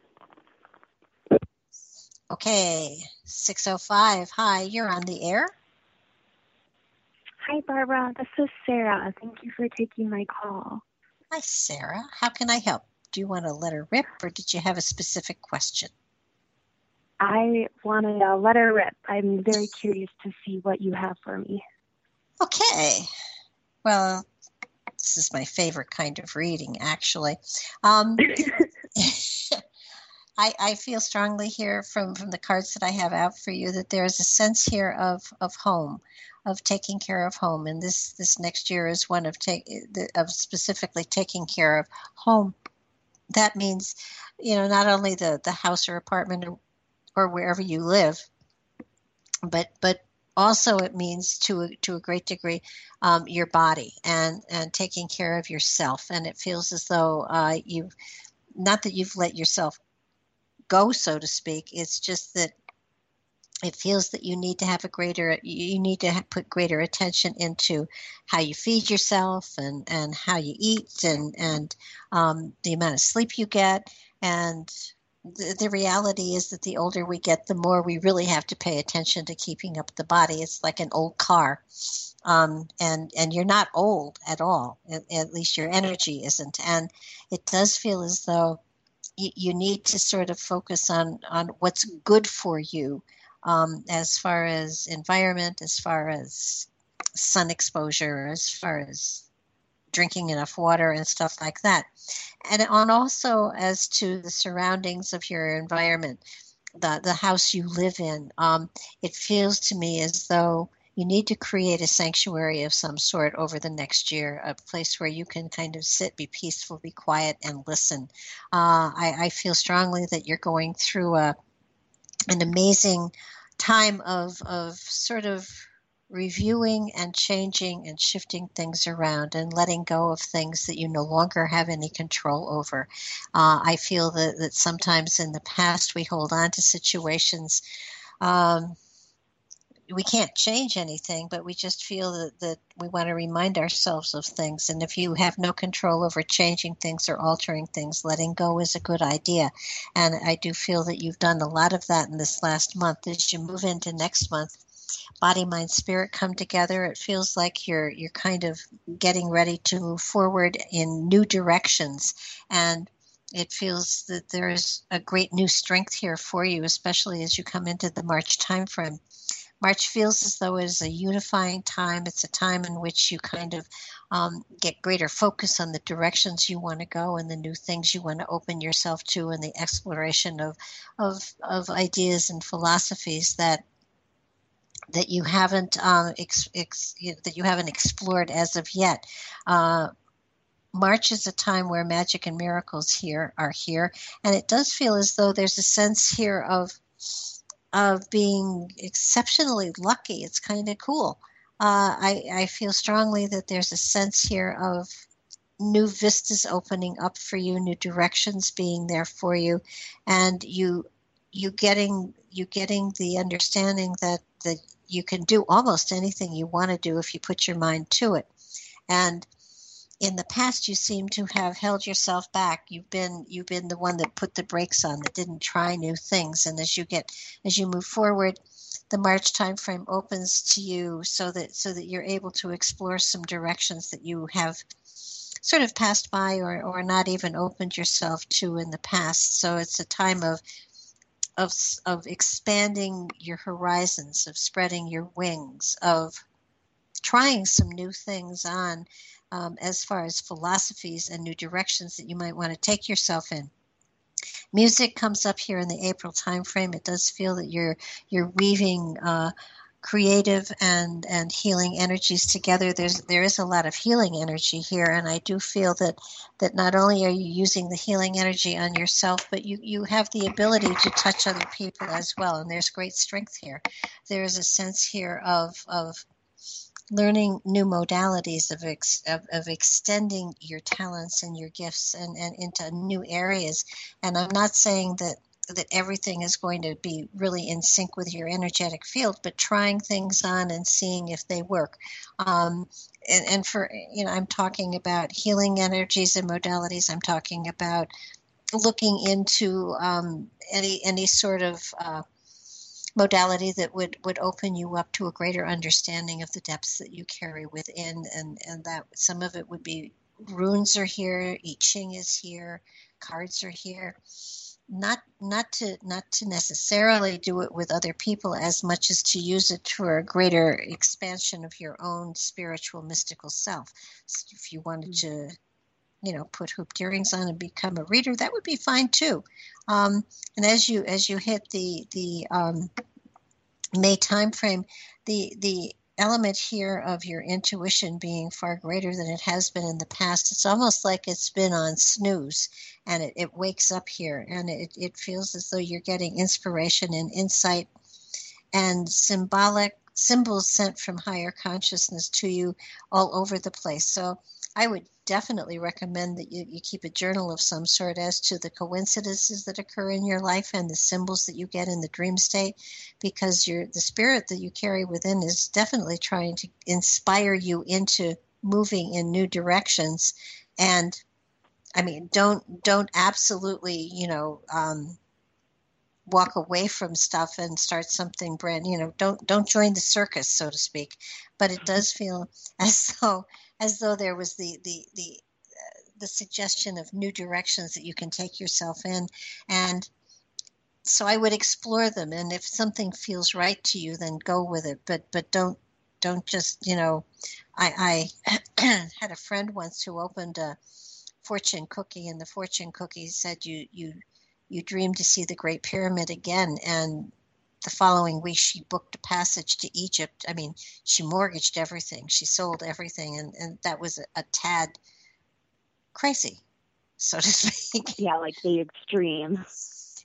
Okay, 605. Hi, you're on the air.
Hi, Barbara. This is Sarah. Thank you for taking my call.
Hi, Sarah. How can I help? Do you want to let her rip or did you have a specific question?
I want to let her rip. I'm very curious to see what you have for me.
Okay. Well, this is my favorite kind of reading, actually. Um, *laughs* I, I feel strongly here from, from the cards that I have out for you that there is a sense here of, of home, of taking care of home, and this this next year is one of take of specifically taking care of home. That means, you know, not only the the house or apartment or wherever you live. But but also it means to a, to a great degree um, your body and and taking care of yourself. And it feels as though uh, you've not that you've let yourself go, so to speak. It's just that it feels that you need to have a greater you need to put greater attention into how you feed yourself and and how you eat and and um, the amount of sleep you get and the, the reality is that the older we get, the more we really have to pay attention to keeping up the body. It's like an old car. Um, and and you're not old at all. At, at, least your energy isn't. And it does feel as though you, you need to sort of focus on on what's good for you, um, as far as environment, as far as sun exposure, as far as drinking enough water and stuff like that. And on also as to the surroundings of your environment, the, the house you live in, um, it feels to me as though you need to create a sanctuary of some sort over the next year, a place where you can kind of sit, be peaceful, be quiet, and listen. Uh, I, I, feel strongly that you're going through a an amazing time of of sort of reviewing and changing and shifting things around and letting go of things that you no longer have any control over. Uh, I feel that, that sometimes in the past we hold on to situations. Um, we can't change anything, but we just feel that, that we want to remind ourselves of things. And if you have no control over changing things or altering things, letting go is a good idea. And I do feel that you've done a lot of that in this last month. As you move into next month, body mind spirit come together it feels like you're you're kind of getting ready to move forward in new directions. And it feels that there is a great new strength here for you especially as you come into the march timeframe. March feels as though it is a unifying time. It's a time in which you kind of um, get greater focus on the directions you want to go and the new things you want to open yourself to and the exploration of of, of ideas and philosophies that that you haven't um, ex, ex, that you haven't explored as of yet. Uh, March is a time where magic and miracles here are here, and it does feel as though there's a sense here of of being exceptionally lucky. It's kind of cool. Uh, I, I feel strongly that there's a sense here of new vistas opening up for you, new directions being there for you, and you you getting you getting the understanding that that you can do almost anything you want to do if you put your mind to it. And in the past you seem to have held yourself back. You've been you've been the one that put the brakes on that didn't try new things. And as you get as you move forward the march time frame opens to you so that so that you're able to explore some directions that you have sort of passed by or, or not even opened yourself to in the past. So it's a time of of of expanding your horizons, of spreading your wings, of trying some new things on um, as far as philosophies and new directions that you might want to take yourself in. Music comes up here in the April timeframe. It does feel that you're you're weaving uh, creative and and healing energies together there's there is a lot of healing energy here and i do feel that that not only are you using the healing energy on yourself but you you have the ability to touch other people as well and there's great strength here there is a sense here of of learning new modalities of, ex, of, of, extending your talents and your gifts and, and into new areas. And I'm not saying that that everything is going to be really in sync with your energetic field, but trying things on and seeing if they work. Um, and, and for, you know, I'm talking about healing energies and modalities. I'm talking about looking into um, any any sort of uh, modality that would would open you up to a greater understanding of the depths that you carry within, and and that some of it would be runes are here, I Ching is here, cards are here not not to not to necessarily do it with other people as much as to use it for a greater expansion of your own spiritual mystical self. So if you wanted mm-hmm. to, you know, put hooped earrings on and become a reader, that would be fine too. Um, and as you as you hit the the um, May time frame, the the element here of your intuition being far greater than it has been in the past. It's almost like it's been on snooze and it, it wakes up here and it, it feels as though you're getting inspiration and insight and symbolic symbols sent from higher consciousness to you all over the place. So I would definitely recommend that you, you keep a journal of some sort as to the coincidences that occur in your life and the symbols that you get in the dream state because your the spirit that you carry within is definitely trying to inspire you into moving in new directions. And i mean don't don't absolutely you know um, walk away from stuff and start something brand you know don't don't join the circus so to speak. But it does feel *laughs* as though as though there was the the the uh, the suggestion of new directions that you can take yourself in. And so I would explore them. And if something feels right to you then go with it. But but don't don't just you know i i *clears throat* had a friend once who opened a fortune cookie and the fortune cookie said you you you dream to see the great pyramid again. And the following week she booked a passage to egypt. I mean she mortgaged everything. She sold everything and and that was a, a tad crazy so to *laughs* speak.
Yeah like the extreme.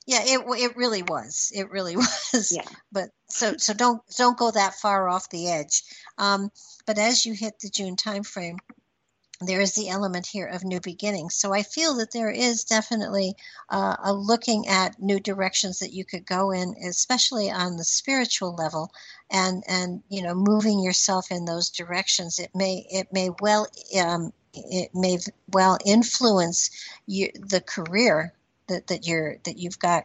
Yeah it it really was. It really *laughs* was.
Yeah.
But so so don't don't go that far off the edge. Um, but as you hit the june time frame there is the element here of new beginnings. So i feel that there is definitely uh, a looking at new directions that you could go in especially on the spiritual level and and you know moving yourself in those directions. It may it may well um, it may well influence you, the career that, that you're that you've got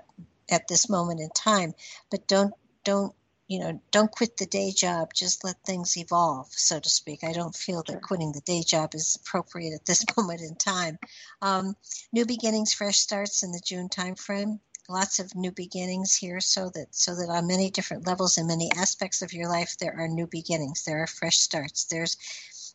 at this moment in time. But don't don't you know don't quit the day job just let things evolve so to speak. I don't feel that quitting the day job is appropriate at this *laughs* moment in time. Um, new beginnings fresh starts in the june timeframe. Lots of new beginnings here so that so that on many different levels and many aspects of your life there are new beginnings there are fresh starts. There's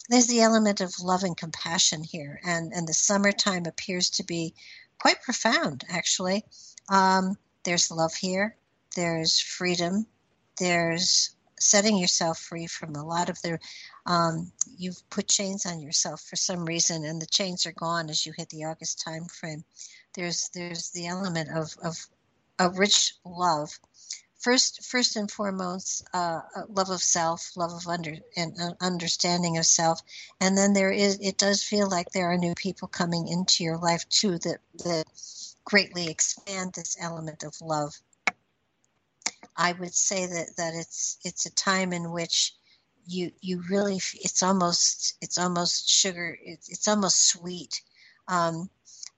there's the element of love and compassion here and and the summertime appears to be quite profound, actually. Um, there's love here, there's freedom, there's setting yourself free from a lot of the. Um, you've put chains on yourself for some reason, and the chains are gone as you hit the August time frame. There's there's the element of of a rich love first first and foremost uh, love of self love of under and uh, understanding of self and then there is it does feel like there are new people coming into your life too that that greatly expand this element of love i would say that that it's it's a time in which you you really it's almost it's almost sugar it's, it's almost sweet um,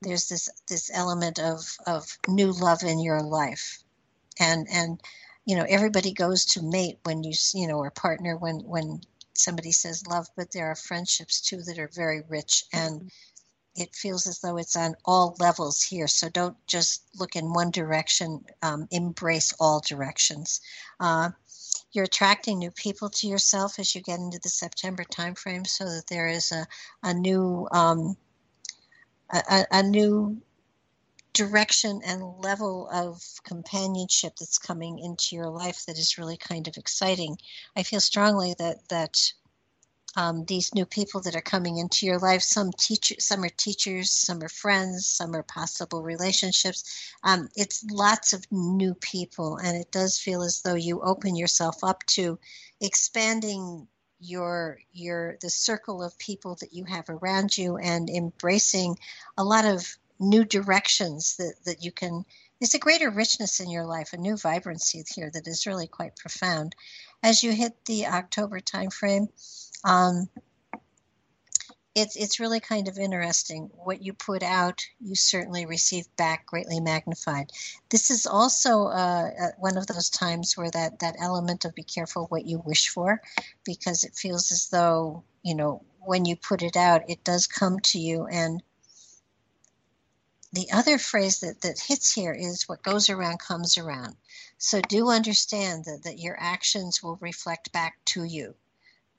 there's this this element of of new love in your life and and you know everybody goes to mate when you you know or partner when when somebody says love but there are friendships too that are very rich and mm-hmm. It feels as though it's on all levels here so don't just look in one direction um, embrace all directions uh, you're attracting new people to yourself as you get into the september timeframe so that there is a, a new um, a, a new direction and level of companionship that's coming into your life that is really kind of exciting. I feel strongly that that um, these new people that are coming into your life, some teacher, some are teachers, some are friends, some are possible relationships. Um, it's lots of new people, and it does feel as though you open yourself up to expanding your your the circle of people that you have around you and embracing a lot of new directions that, that you can there's a greater richness in your life a new vibrancy here that is really quite profound as you hit the october timeframe um, it's it's really kind of interesting what you put out you certainly receive back greatly magnified this is also uh, uh, one of those times where that that element of be careful what you wish for because it feels as though you know when you put it out it does come to you and the other phrase that, that hits here is what goes around comes around. So do understand that, that your actions will reflect back to you.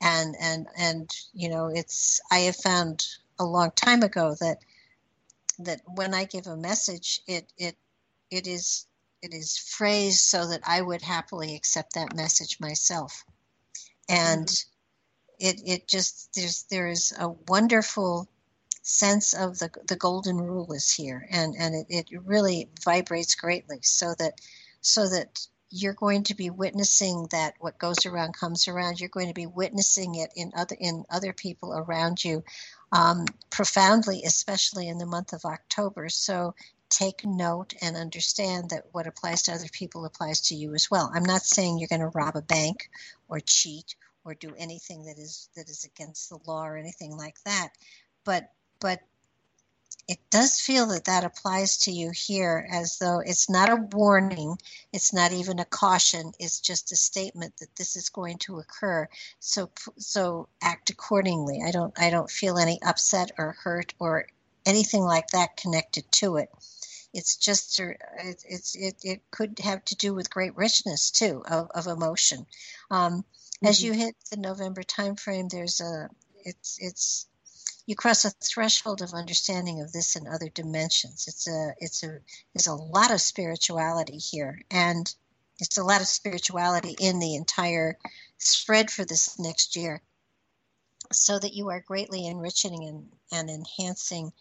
And and and you know, it's I have found a long time ago that that when I give a message it it it is it is phrased so that I would happily accept that message myself. And mm-hmm. it it just there's there's a wonderful sense of the, the golden rule is here and, and it, it really vibrates greatly so that so that you're going to be witnessing that what goes around comes around. You're going to be witnessing it in other in other people around you um, profoundly especially in the month of october. So take note and understand that what applies to other people applies to you as well. I'm not saying you're going to rob a bank or cheat or do anything that is that is against the law or anything like that but but it does feel that that applies to you here as though it's not a warning it's not even a caution it's just a statement that this is going to occur. So so act accordingly. I don't i don't feel any upset or hurt or anything like that connected to it. It's just it's it, it could have to do with great richness too of, of emotion. Um, mm-hmm. as you hit the November timeframe, there's a it's it's you cross a threshold of understanding of this and other dimensions. It's a it's a there's a lot of spirituality here, and it's a lot of spirituality in the entire spread for this next year, so that you are greatly enriching and, and enhancing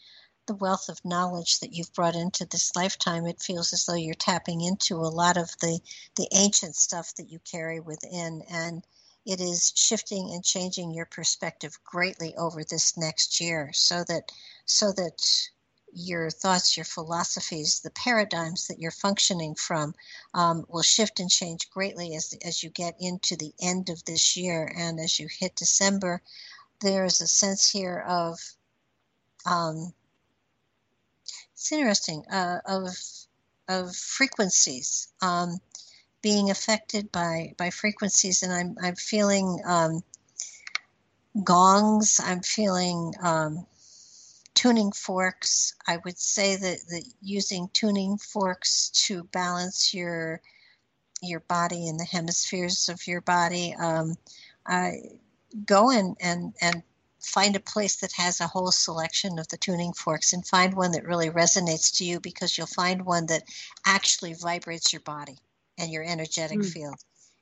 the wealth of knowledge that you've brought into this lifetime. It feels as though you're tapping into a lot of the the ancient stuff that you carry within and it is shifting and changing your perspective greatly over this next year so that so that your thoughts your philosophies the paradigms that you're functioning from um, will shift and change greatly as as you get into the end of this year and as you hit december. There's a sense here of um, it's interesting uh, of of frequencies. Um, being affected by by frequencies, and I'm I'm feeling um, gongs. I'm feeling um, tuning forks. I would say that, that using tuning forks to balance your your body and the hemispheres of your body. Um, I go and and and find a place that has a whole selection of the tuning forks and find one that really resonates to you because you'll find one that actually vibrates your body and your energetic mm. field.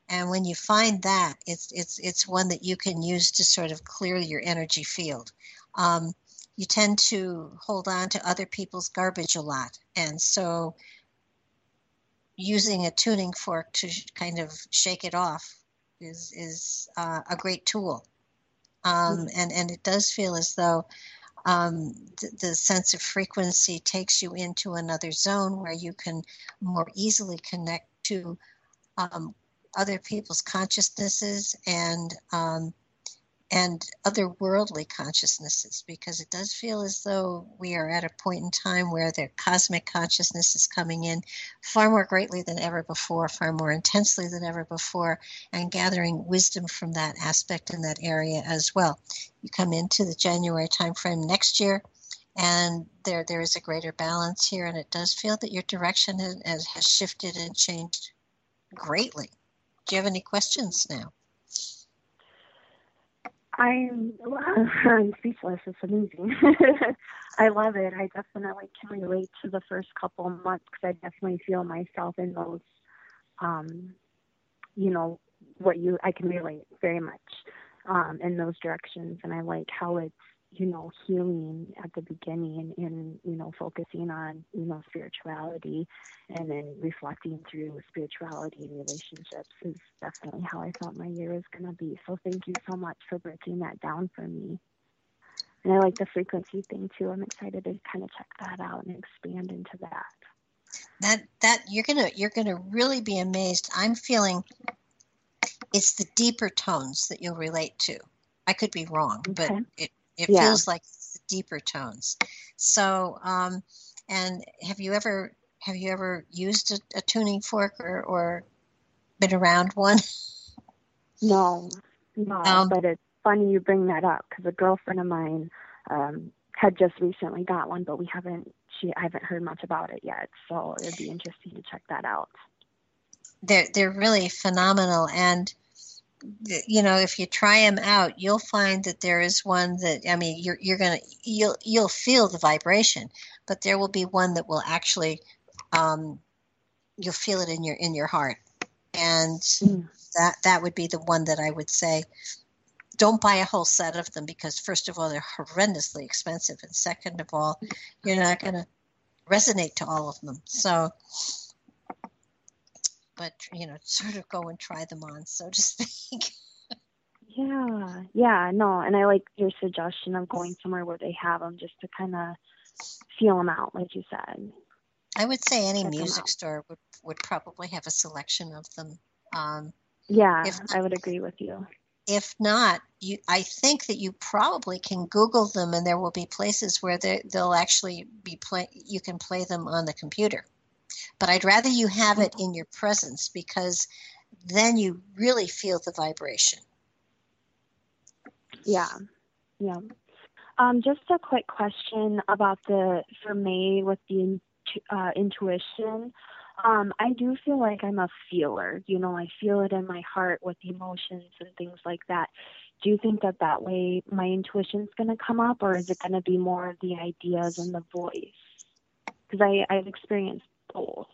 And when you find that, it's it's it's one that you can use to sort of clear your energy field. Um, you tend to hold on to other people's garbage a lot, and so using a tuning fork to kind of shake it off is is uh, a great tool. Um, mm. and and it does feel as though um, the, the, sense of frequency takes you into another zone where you can more easily connect to um, other people's consciousnesses and um, and otherworldly consciousnesses because it does feel as though we are at a point in time where the cosmic consciousness is coming in far more greatly than ever before, far more intensely than ever before, and gathering wisdom from that aspect in that area as well. You come into the January timeframe next year, and there there is a greater balance here, and it does feel that your direction has, has shifted and changed greatly. Do you have any questions now?
I'm, *laughs* I'm speechless. It's amazing. *laughs* I love it. I definitely can relate to the first couple of months because I definitely feel myself in those, um, you know, what you, I can relate very much um, in those directions. And I like how it's you know, healing at the beginning and, you know, focusing on, you know, spirituality and then reflecting through spirituality and relationships is definitely how I thought my year was going to be. So thank you so much for breaking that down for me. And I like the frequency thing too. I'm excited to kind of check that out and expand into that.
That that you're gonna you're gonna really be amazed. I'm feeling it's the deeper tones that you'll relate to. I could be wrong, okay. but it it yeah. feels like deeper tones. So, um, and have you ever have you ever used a, a tuning fork or, or been around one? *laughs*
No, no. Um, but it's funny you bring that up because a girlfriend of mine um, had just recently got one, but we haven't. She I haven't heard much about it yet, so it'd be interesting to check that out.
They're they're really phenomenal, and you know if you try them out you'll find that there is one that i mean you're you're going to you'll you'll feel the vibration but there will be one that will actually um, you'll feel it in your in your heart and mm. that that would be the one that i would say don't buy a whole set of them because first of all they're horrendously expensive and second of all you're not going to resonate to all of them so but you know, *laughs* sort of go and try them on, so to speak. *laughs*
yeah, yeah, no, and I like your suggestion of going somewhere where they have them just to kind of feel them out, like you said.
I would say any Check music store would would probably have a selection of them. Um,
yeah, not, I would agree with you.
If not, you, I think that you probably can Google them, and there will be places where they, they'll actually be play. You can play them on the computer. But I'd rather you have it in your presence because then you really feel the vibration.
Yeah, yeah. Um, just a quick question about the for me with the uh, intuition. Um, I do feel like I'm a feeler. You know, I feel it in my heart with emotions and things like that. Do you think that that way my intuition's going to come up, or is it going to be more of the ideas and the voice? Because I I've experienced both.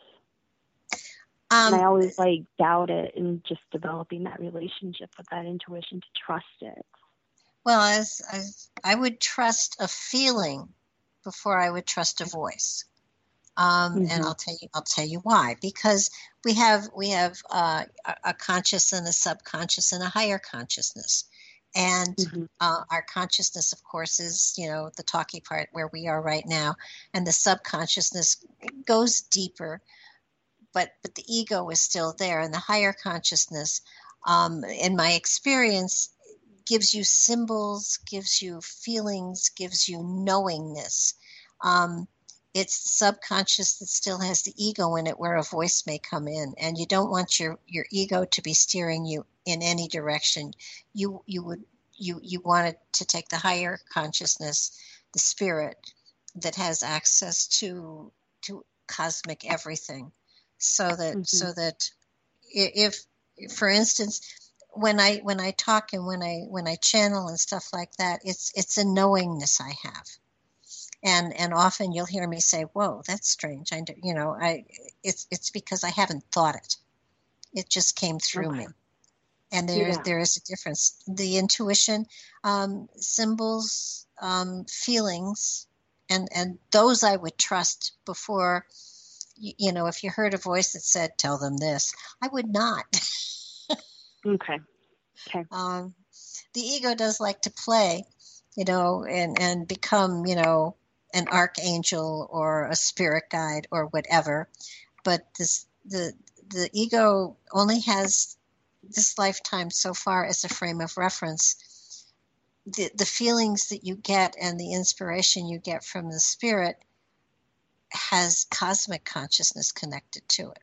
Um, and I always like doubt it and just developing that relationship with that intuition to trust it.
Well, as, as I would trust a feeling before I would trust a voice. Um, mm-hmm. And I'll tell you, I'll tell you why. Because we have we have uh, a conscious and a subconscious and a higher consciousness, and mm-hmm. uh, our consciousness, of course, is you know the talky part where we are right now, and the subconsciousness goes deeper, but but the ego is still there, and the higher consciousness, um, in my experience, gives you symbols, gives you feelings, gives you knowingness. Um, it's subconscious that still has the ego in it where a voice may come in and you don't want your your ego to be steering you in any direction you you would you you wanted to take the higher consciousness the spirit that has access to to cosmic everything so that mm-hmm. so that if for instance when I when I talk and when I when I channel and stuff like that, it's it's a knowingness I have, and and often you'll hear me say, "Whoa, that's strange." I you know I it's it's because I haven't thought it. It just came through okay. me, and there yeah. there is a difference. The intuition, um, symbols, um, feelings, and and those I would trust before. You, you know, if you heard a voice that said, "Tell them this," I would not.
Okay. Okay. *laughs*
Um, the ego does like to play, you know, and and become, you know, an archangel or a spirit guide or whatever. But this the the ego only has this lifetime so far as a frame of reference. The the feelings that you get and the inspiration you get from the spirit has cosmic consciousness connected to it.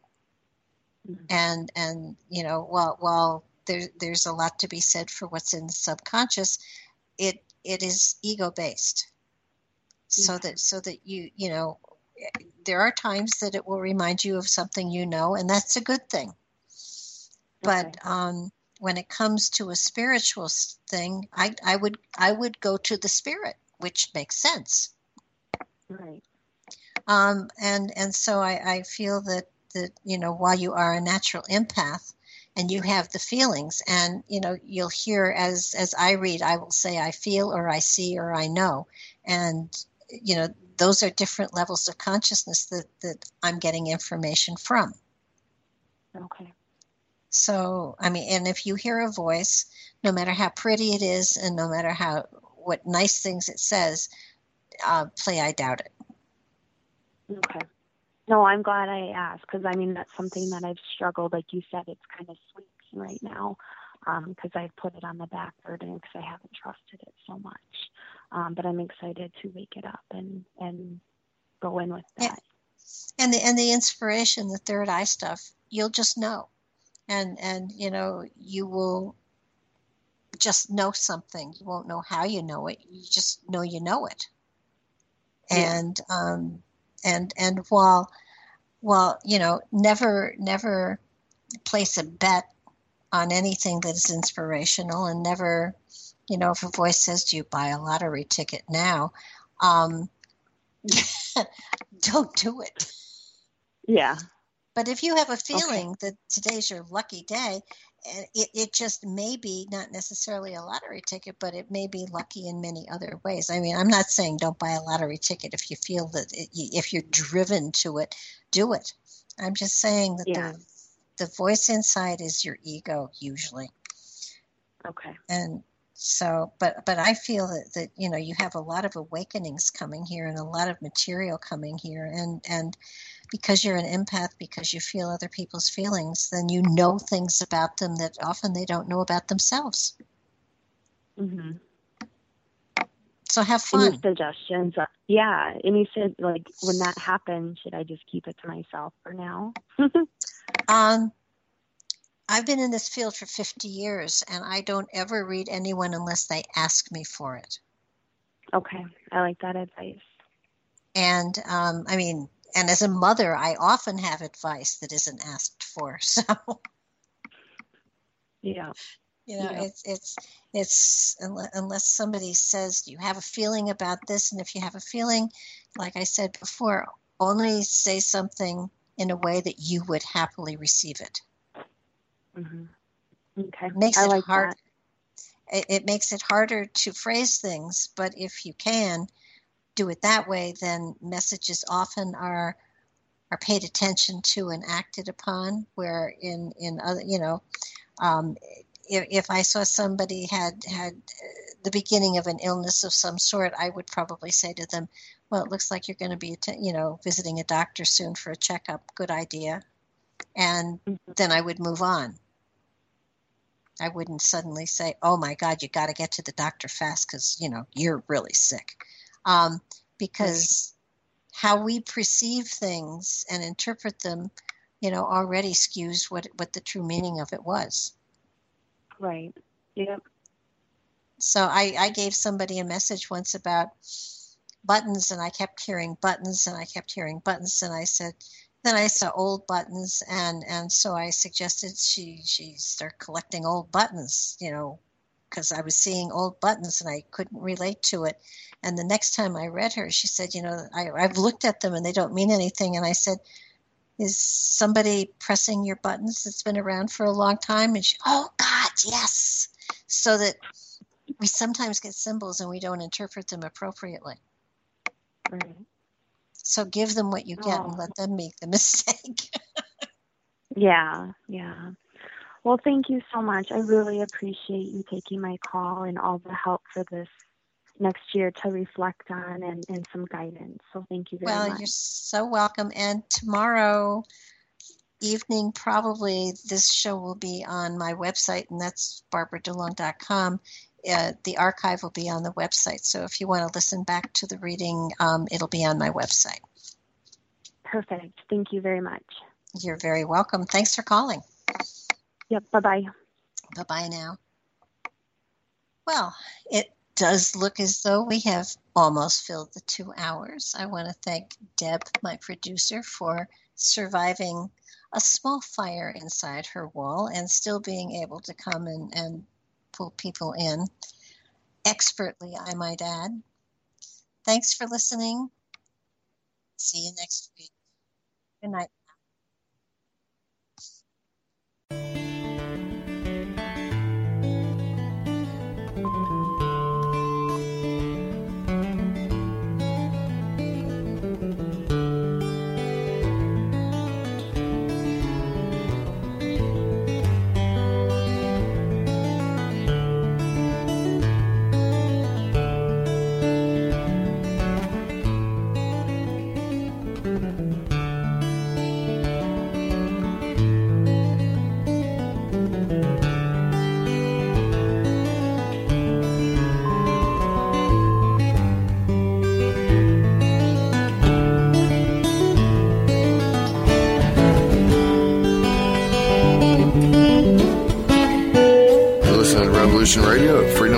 Mm-hmm. And and you know, while while there, there's a lot to be said for what's in the subconscious. It it is ego based, so that so that you you know there are times that it will remind you of something you know, and that's a good thing. But okay. um, when it comes to a spiritual thing, I, I would I would go to the spirit, which makes sense.
Right.
Um, and and so I, I feel that that you know while you are a natural empath, and you have the feelings and you know you'll hear as as i read i will say i feel or i see or i know and you know those are different levels of consciousness that that i'm getting information from
okay
so i mean and if you hear a voice no matter how pretty it is and no matter how what nice things it says uh, play i doubt it
okay no, I'm glad I asked because I mean that's something that I've struggled. Like you said, it's kind of sweeping right now because um, I've put it on the back burner because I haven't trusted it so much. Um, but I'm excited to wake it up and and go in with that.
And the and the inspiration, the third eye stuff, you'll just know, and and you know you will just know something. You won't know how you know it. You just know you know it. Yeah. And um, and and while while you know never never place a bet on anything that is inspirational and never you know if a voice says do you buy a lottery ticket now um, *laughs* don't do it
yeah
but if you have a feeling okay. that today's your lucky day it, it just may be not necessarily a lottery ticket, but it may be lucky in many other ways. I mean, I'm not saying don't buy a lottery ticket if you feel that it, if you're driven to it, do it. I'm just saying that yeah. the the voice inside is your ego usually.
Okay.
And so, but but I feel that that you know you have a lot of awakenings coming here and a lot of material coming here, and and because you're an empath, because you feel other people's feelings, then you know things about them that often they don't know about themselves.
Mm-hmm.
So have fun.
Any suggestions? Uh, yeah. And you said, like, when that happens, should I just keep it to myself for now? *laughs*
um, I've been in this field for 50 years, and I don't ever read anyone unless they ask me for it.
Okay. I like that advice.
And um, I mean, and as a mother, I often have advice that isn't asked for. *laughs* So,
yeah,
you know, yeah. it's it's it's unless somebody says you have a feeling about this, and if you have a feeling, like I said before, only say something in a way that you would happily receive it.
Mm-hmm. Okay,
makes
I
it
like
hard. It, it makes it harder to phrase things, but if you can do it that way, then messages often are are paid attention to and acted upon. Where in in other, you know, um, if, if I saw somebody had had the beginning of an illness of some sort, I would probably say to them, "Well, it looks like you're going to be, you know, visiting a doctor soon for a checkup. Good idea." And mm-hmm. then I would move on. I wouldn't suddenly say, "Oh my God, you got to get to the doctor fast because you know you're really sick," um, because how we perceive things and interpret them, you know, already skews what what the true meaning of it was.
Right. Yep.
So I, I gave somebody a message once about buttons, and I kept hearing buttons, and I kept hearing buttons, and I said, then I saw old buttons, and and so I suggested she she start collecting old buttons, you know, because I was seeing old buttons and I couldn't relate to it. And the next time I read her, she said, you know, I, I've looked at them and they don't mean anything. And I said, is somebody pressing your buttons that's been around for a long time? And she, oh God, yes. So that we sometimes get symbols and we don't interpret them appropriately.
Right.
So give them what you get oh. and let them make the *laughs* mistake.
yeah, yeah. Well, thank you so much. I really appreciate you taking my call and all the help for this next year to reflect on and, and some guidance. So thank you very
well,
much.
Well, you're so welcome. And tomorrow evening, probably this show will be on my website, and that's barbaradelong.com. Uh, the archive will be on the website. So if you want to listen back to the reading, um, it'll be on my website.
Perfect. Thank you very much.
You're very welcome. Thanks for calling.
Yep. Bye bye.
Bye bye now. Well, it does look as though we have almost filled the two hours. I want to thank Deb, my producer, for surviving a small fire inside her wall and still being able to come and, and pull people in expertly, I might add. Thanks for listening. See you next week. Good night.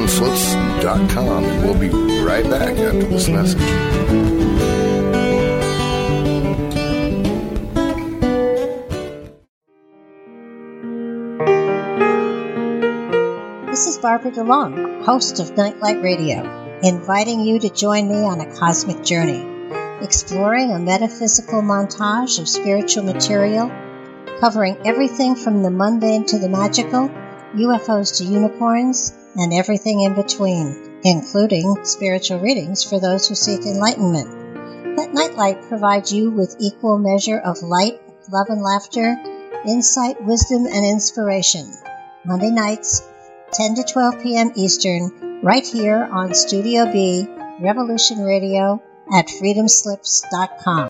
Freedomslips.com. And we'll be right back after this message.
This is Barbara DeLong, host of Nightlight Radio, inviting you to join me on a cosmic journey, exploring a metaphysical montage of spiritual material, covering everything from the mundane to the magical UFOs to unicorns, and everything in between, including spiritual readings for those who seek enlightenment. Let Nightlight provide you with equal measure of light, love and laughter, insight, wisdom, and inspiration. Monday nights, 10 to 12 p.m. Eastern, right here on Studio B, Revolution Radio at freedomslips.com.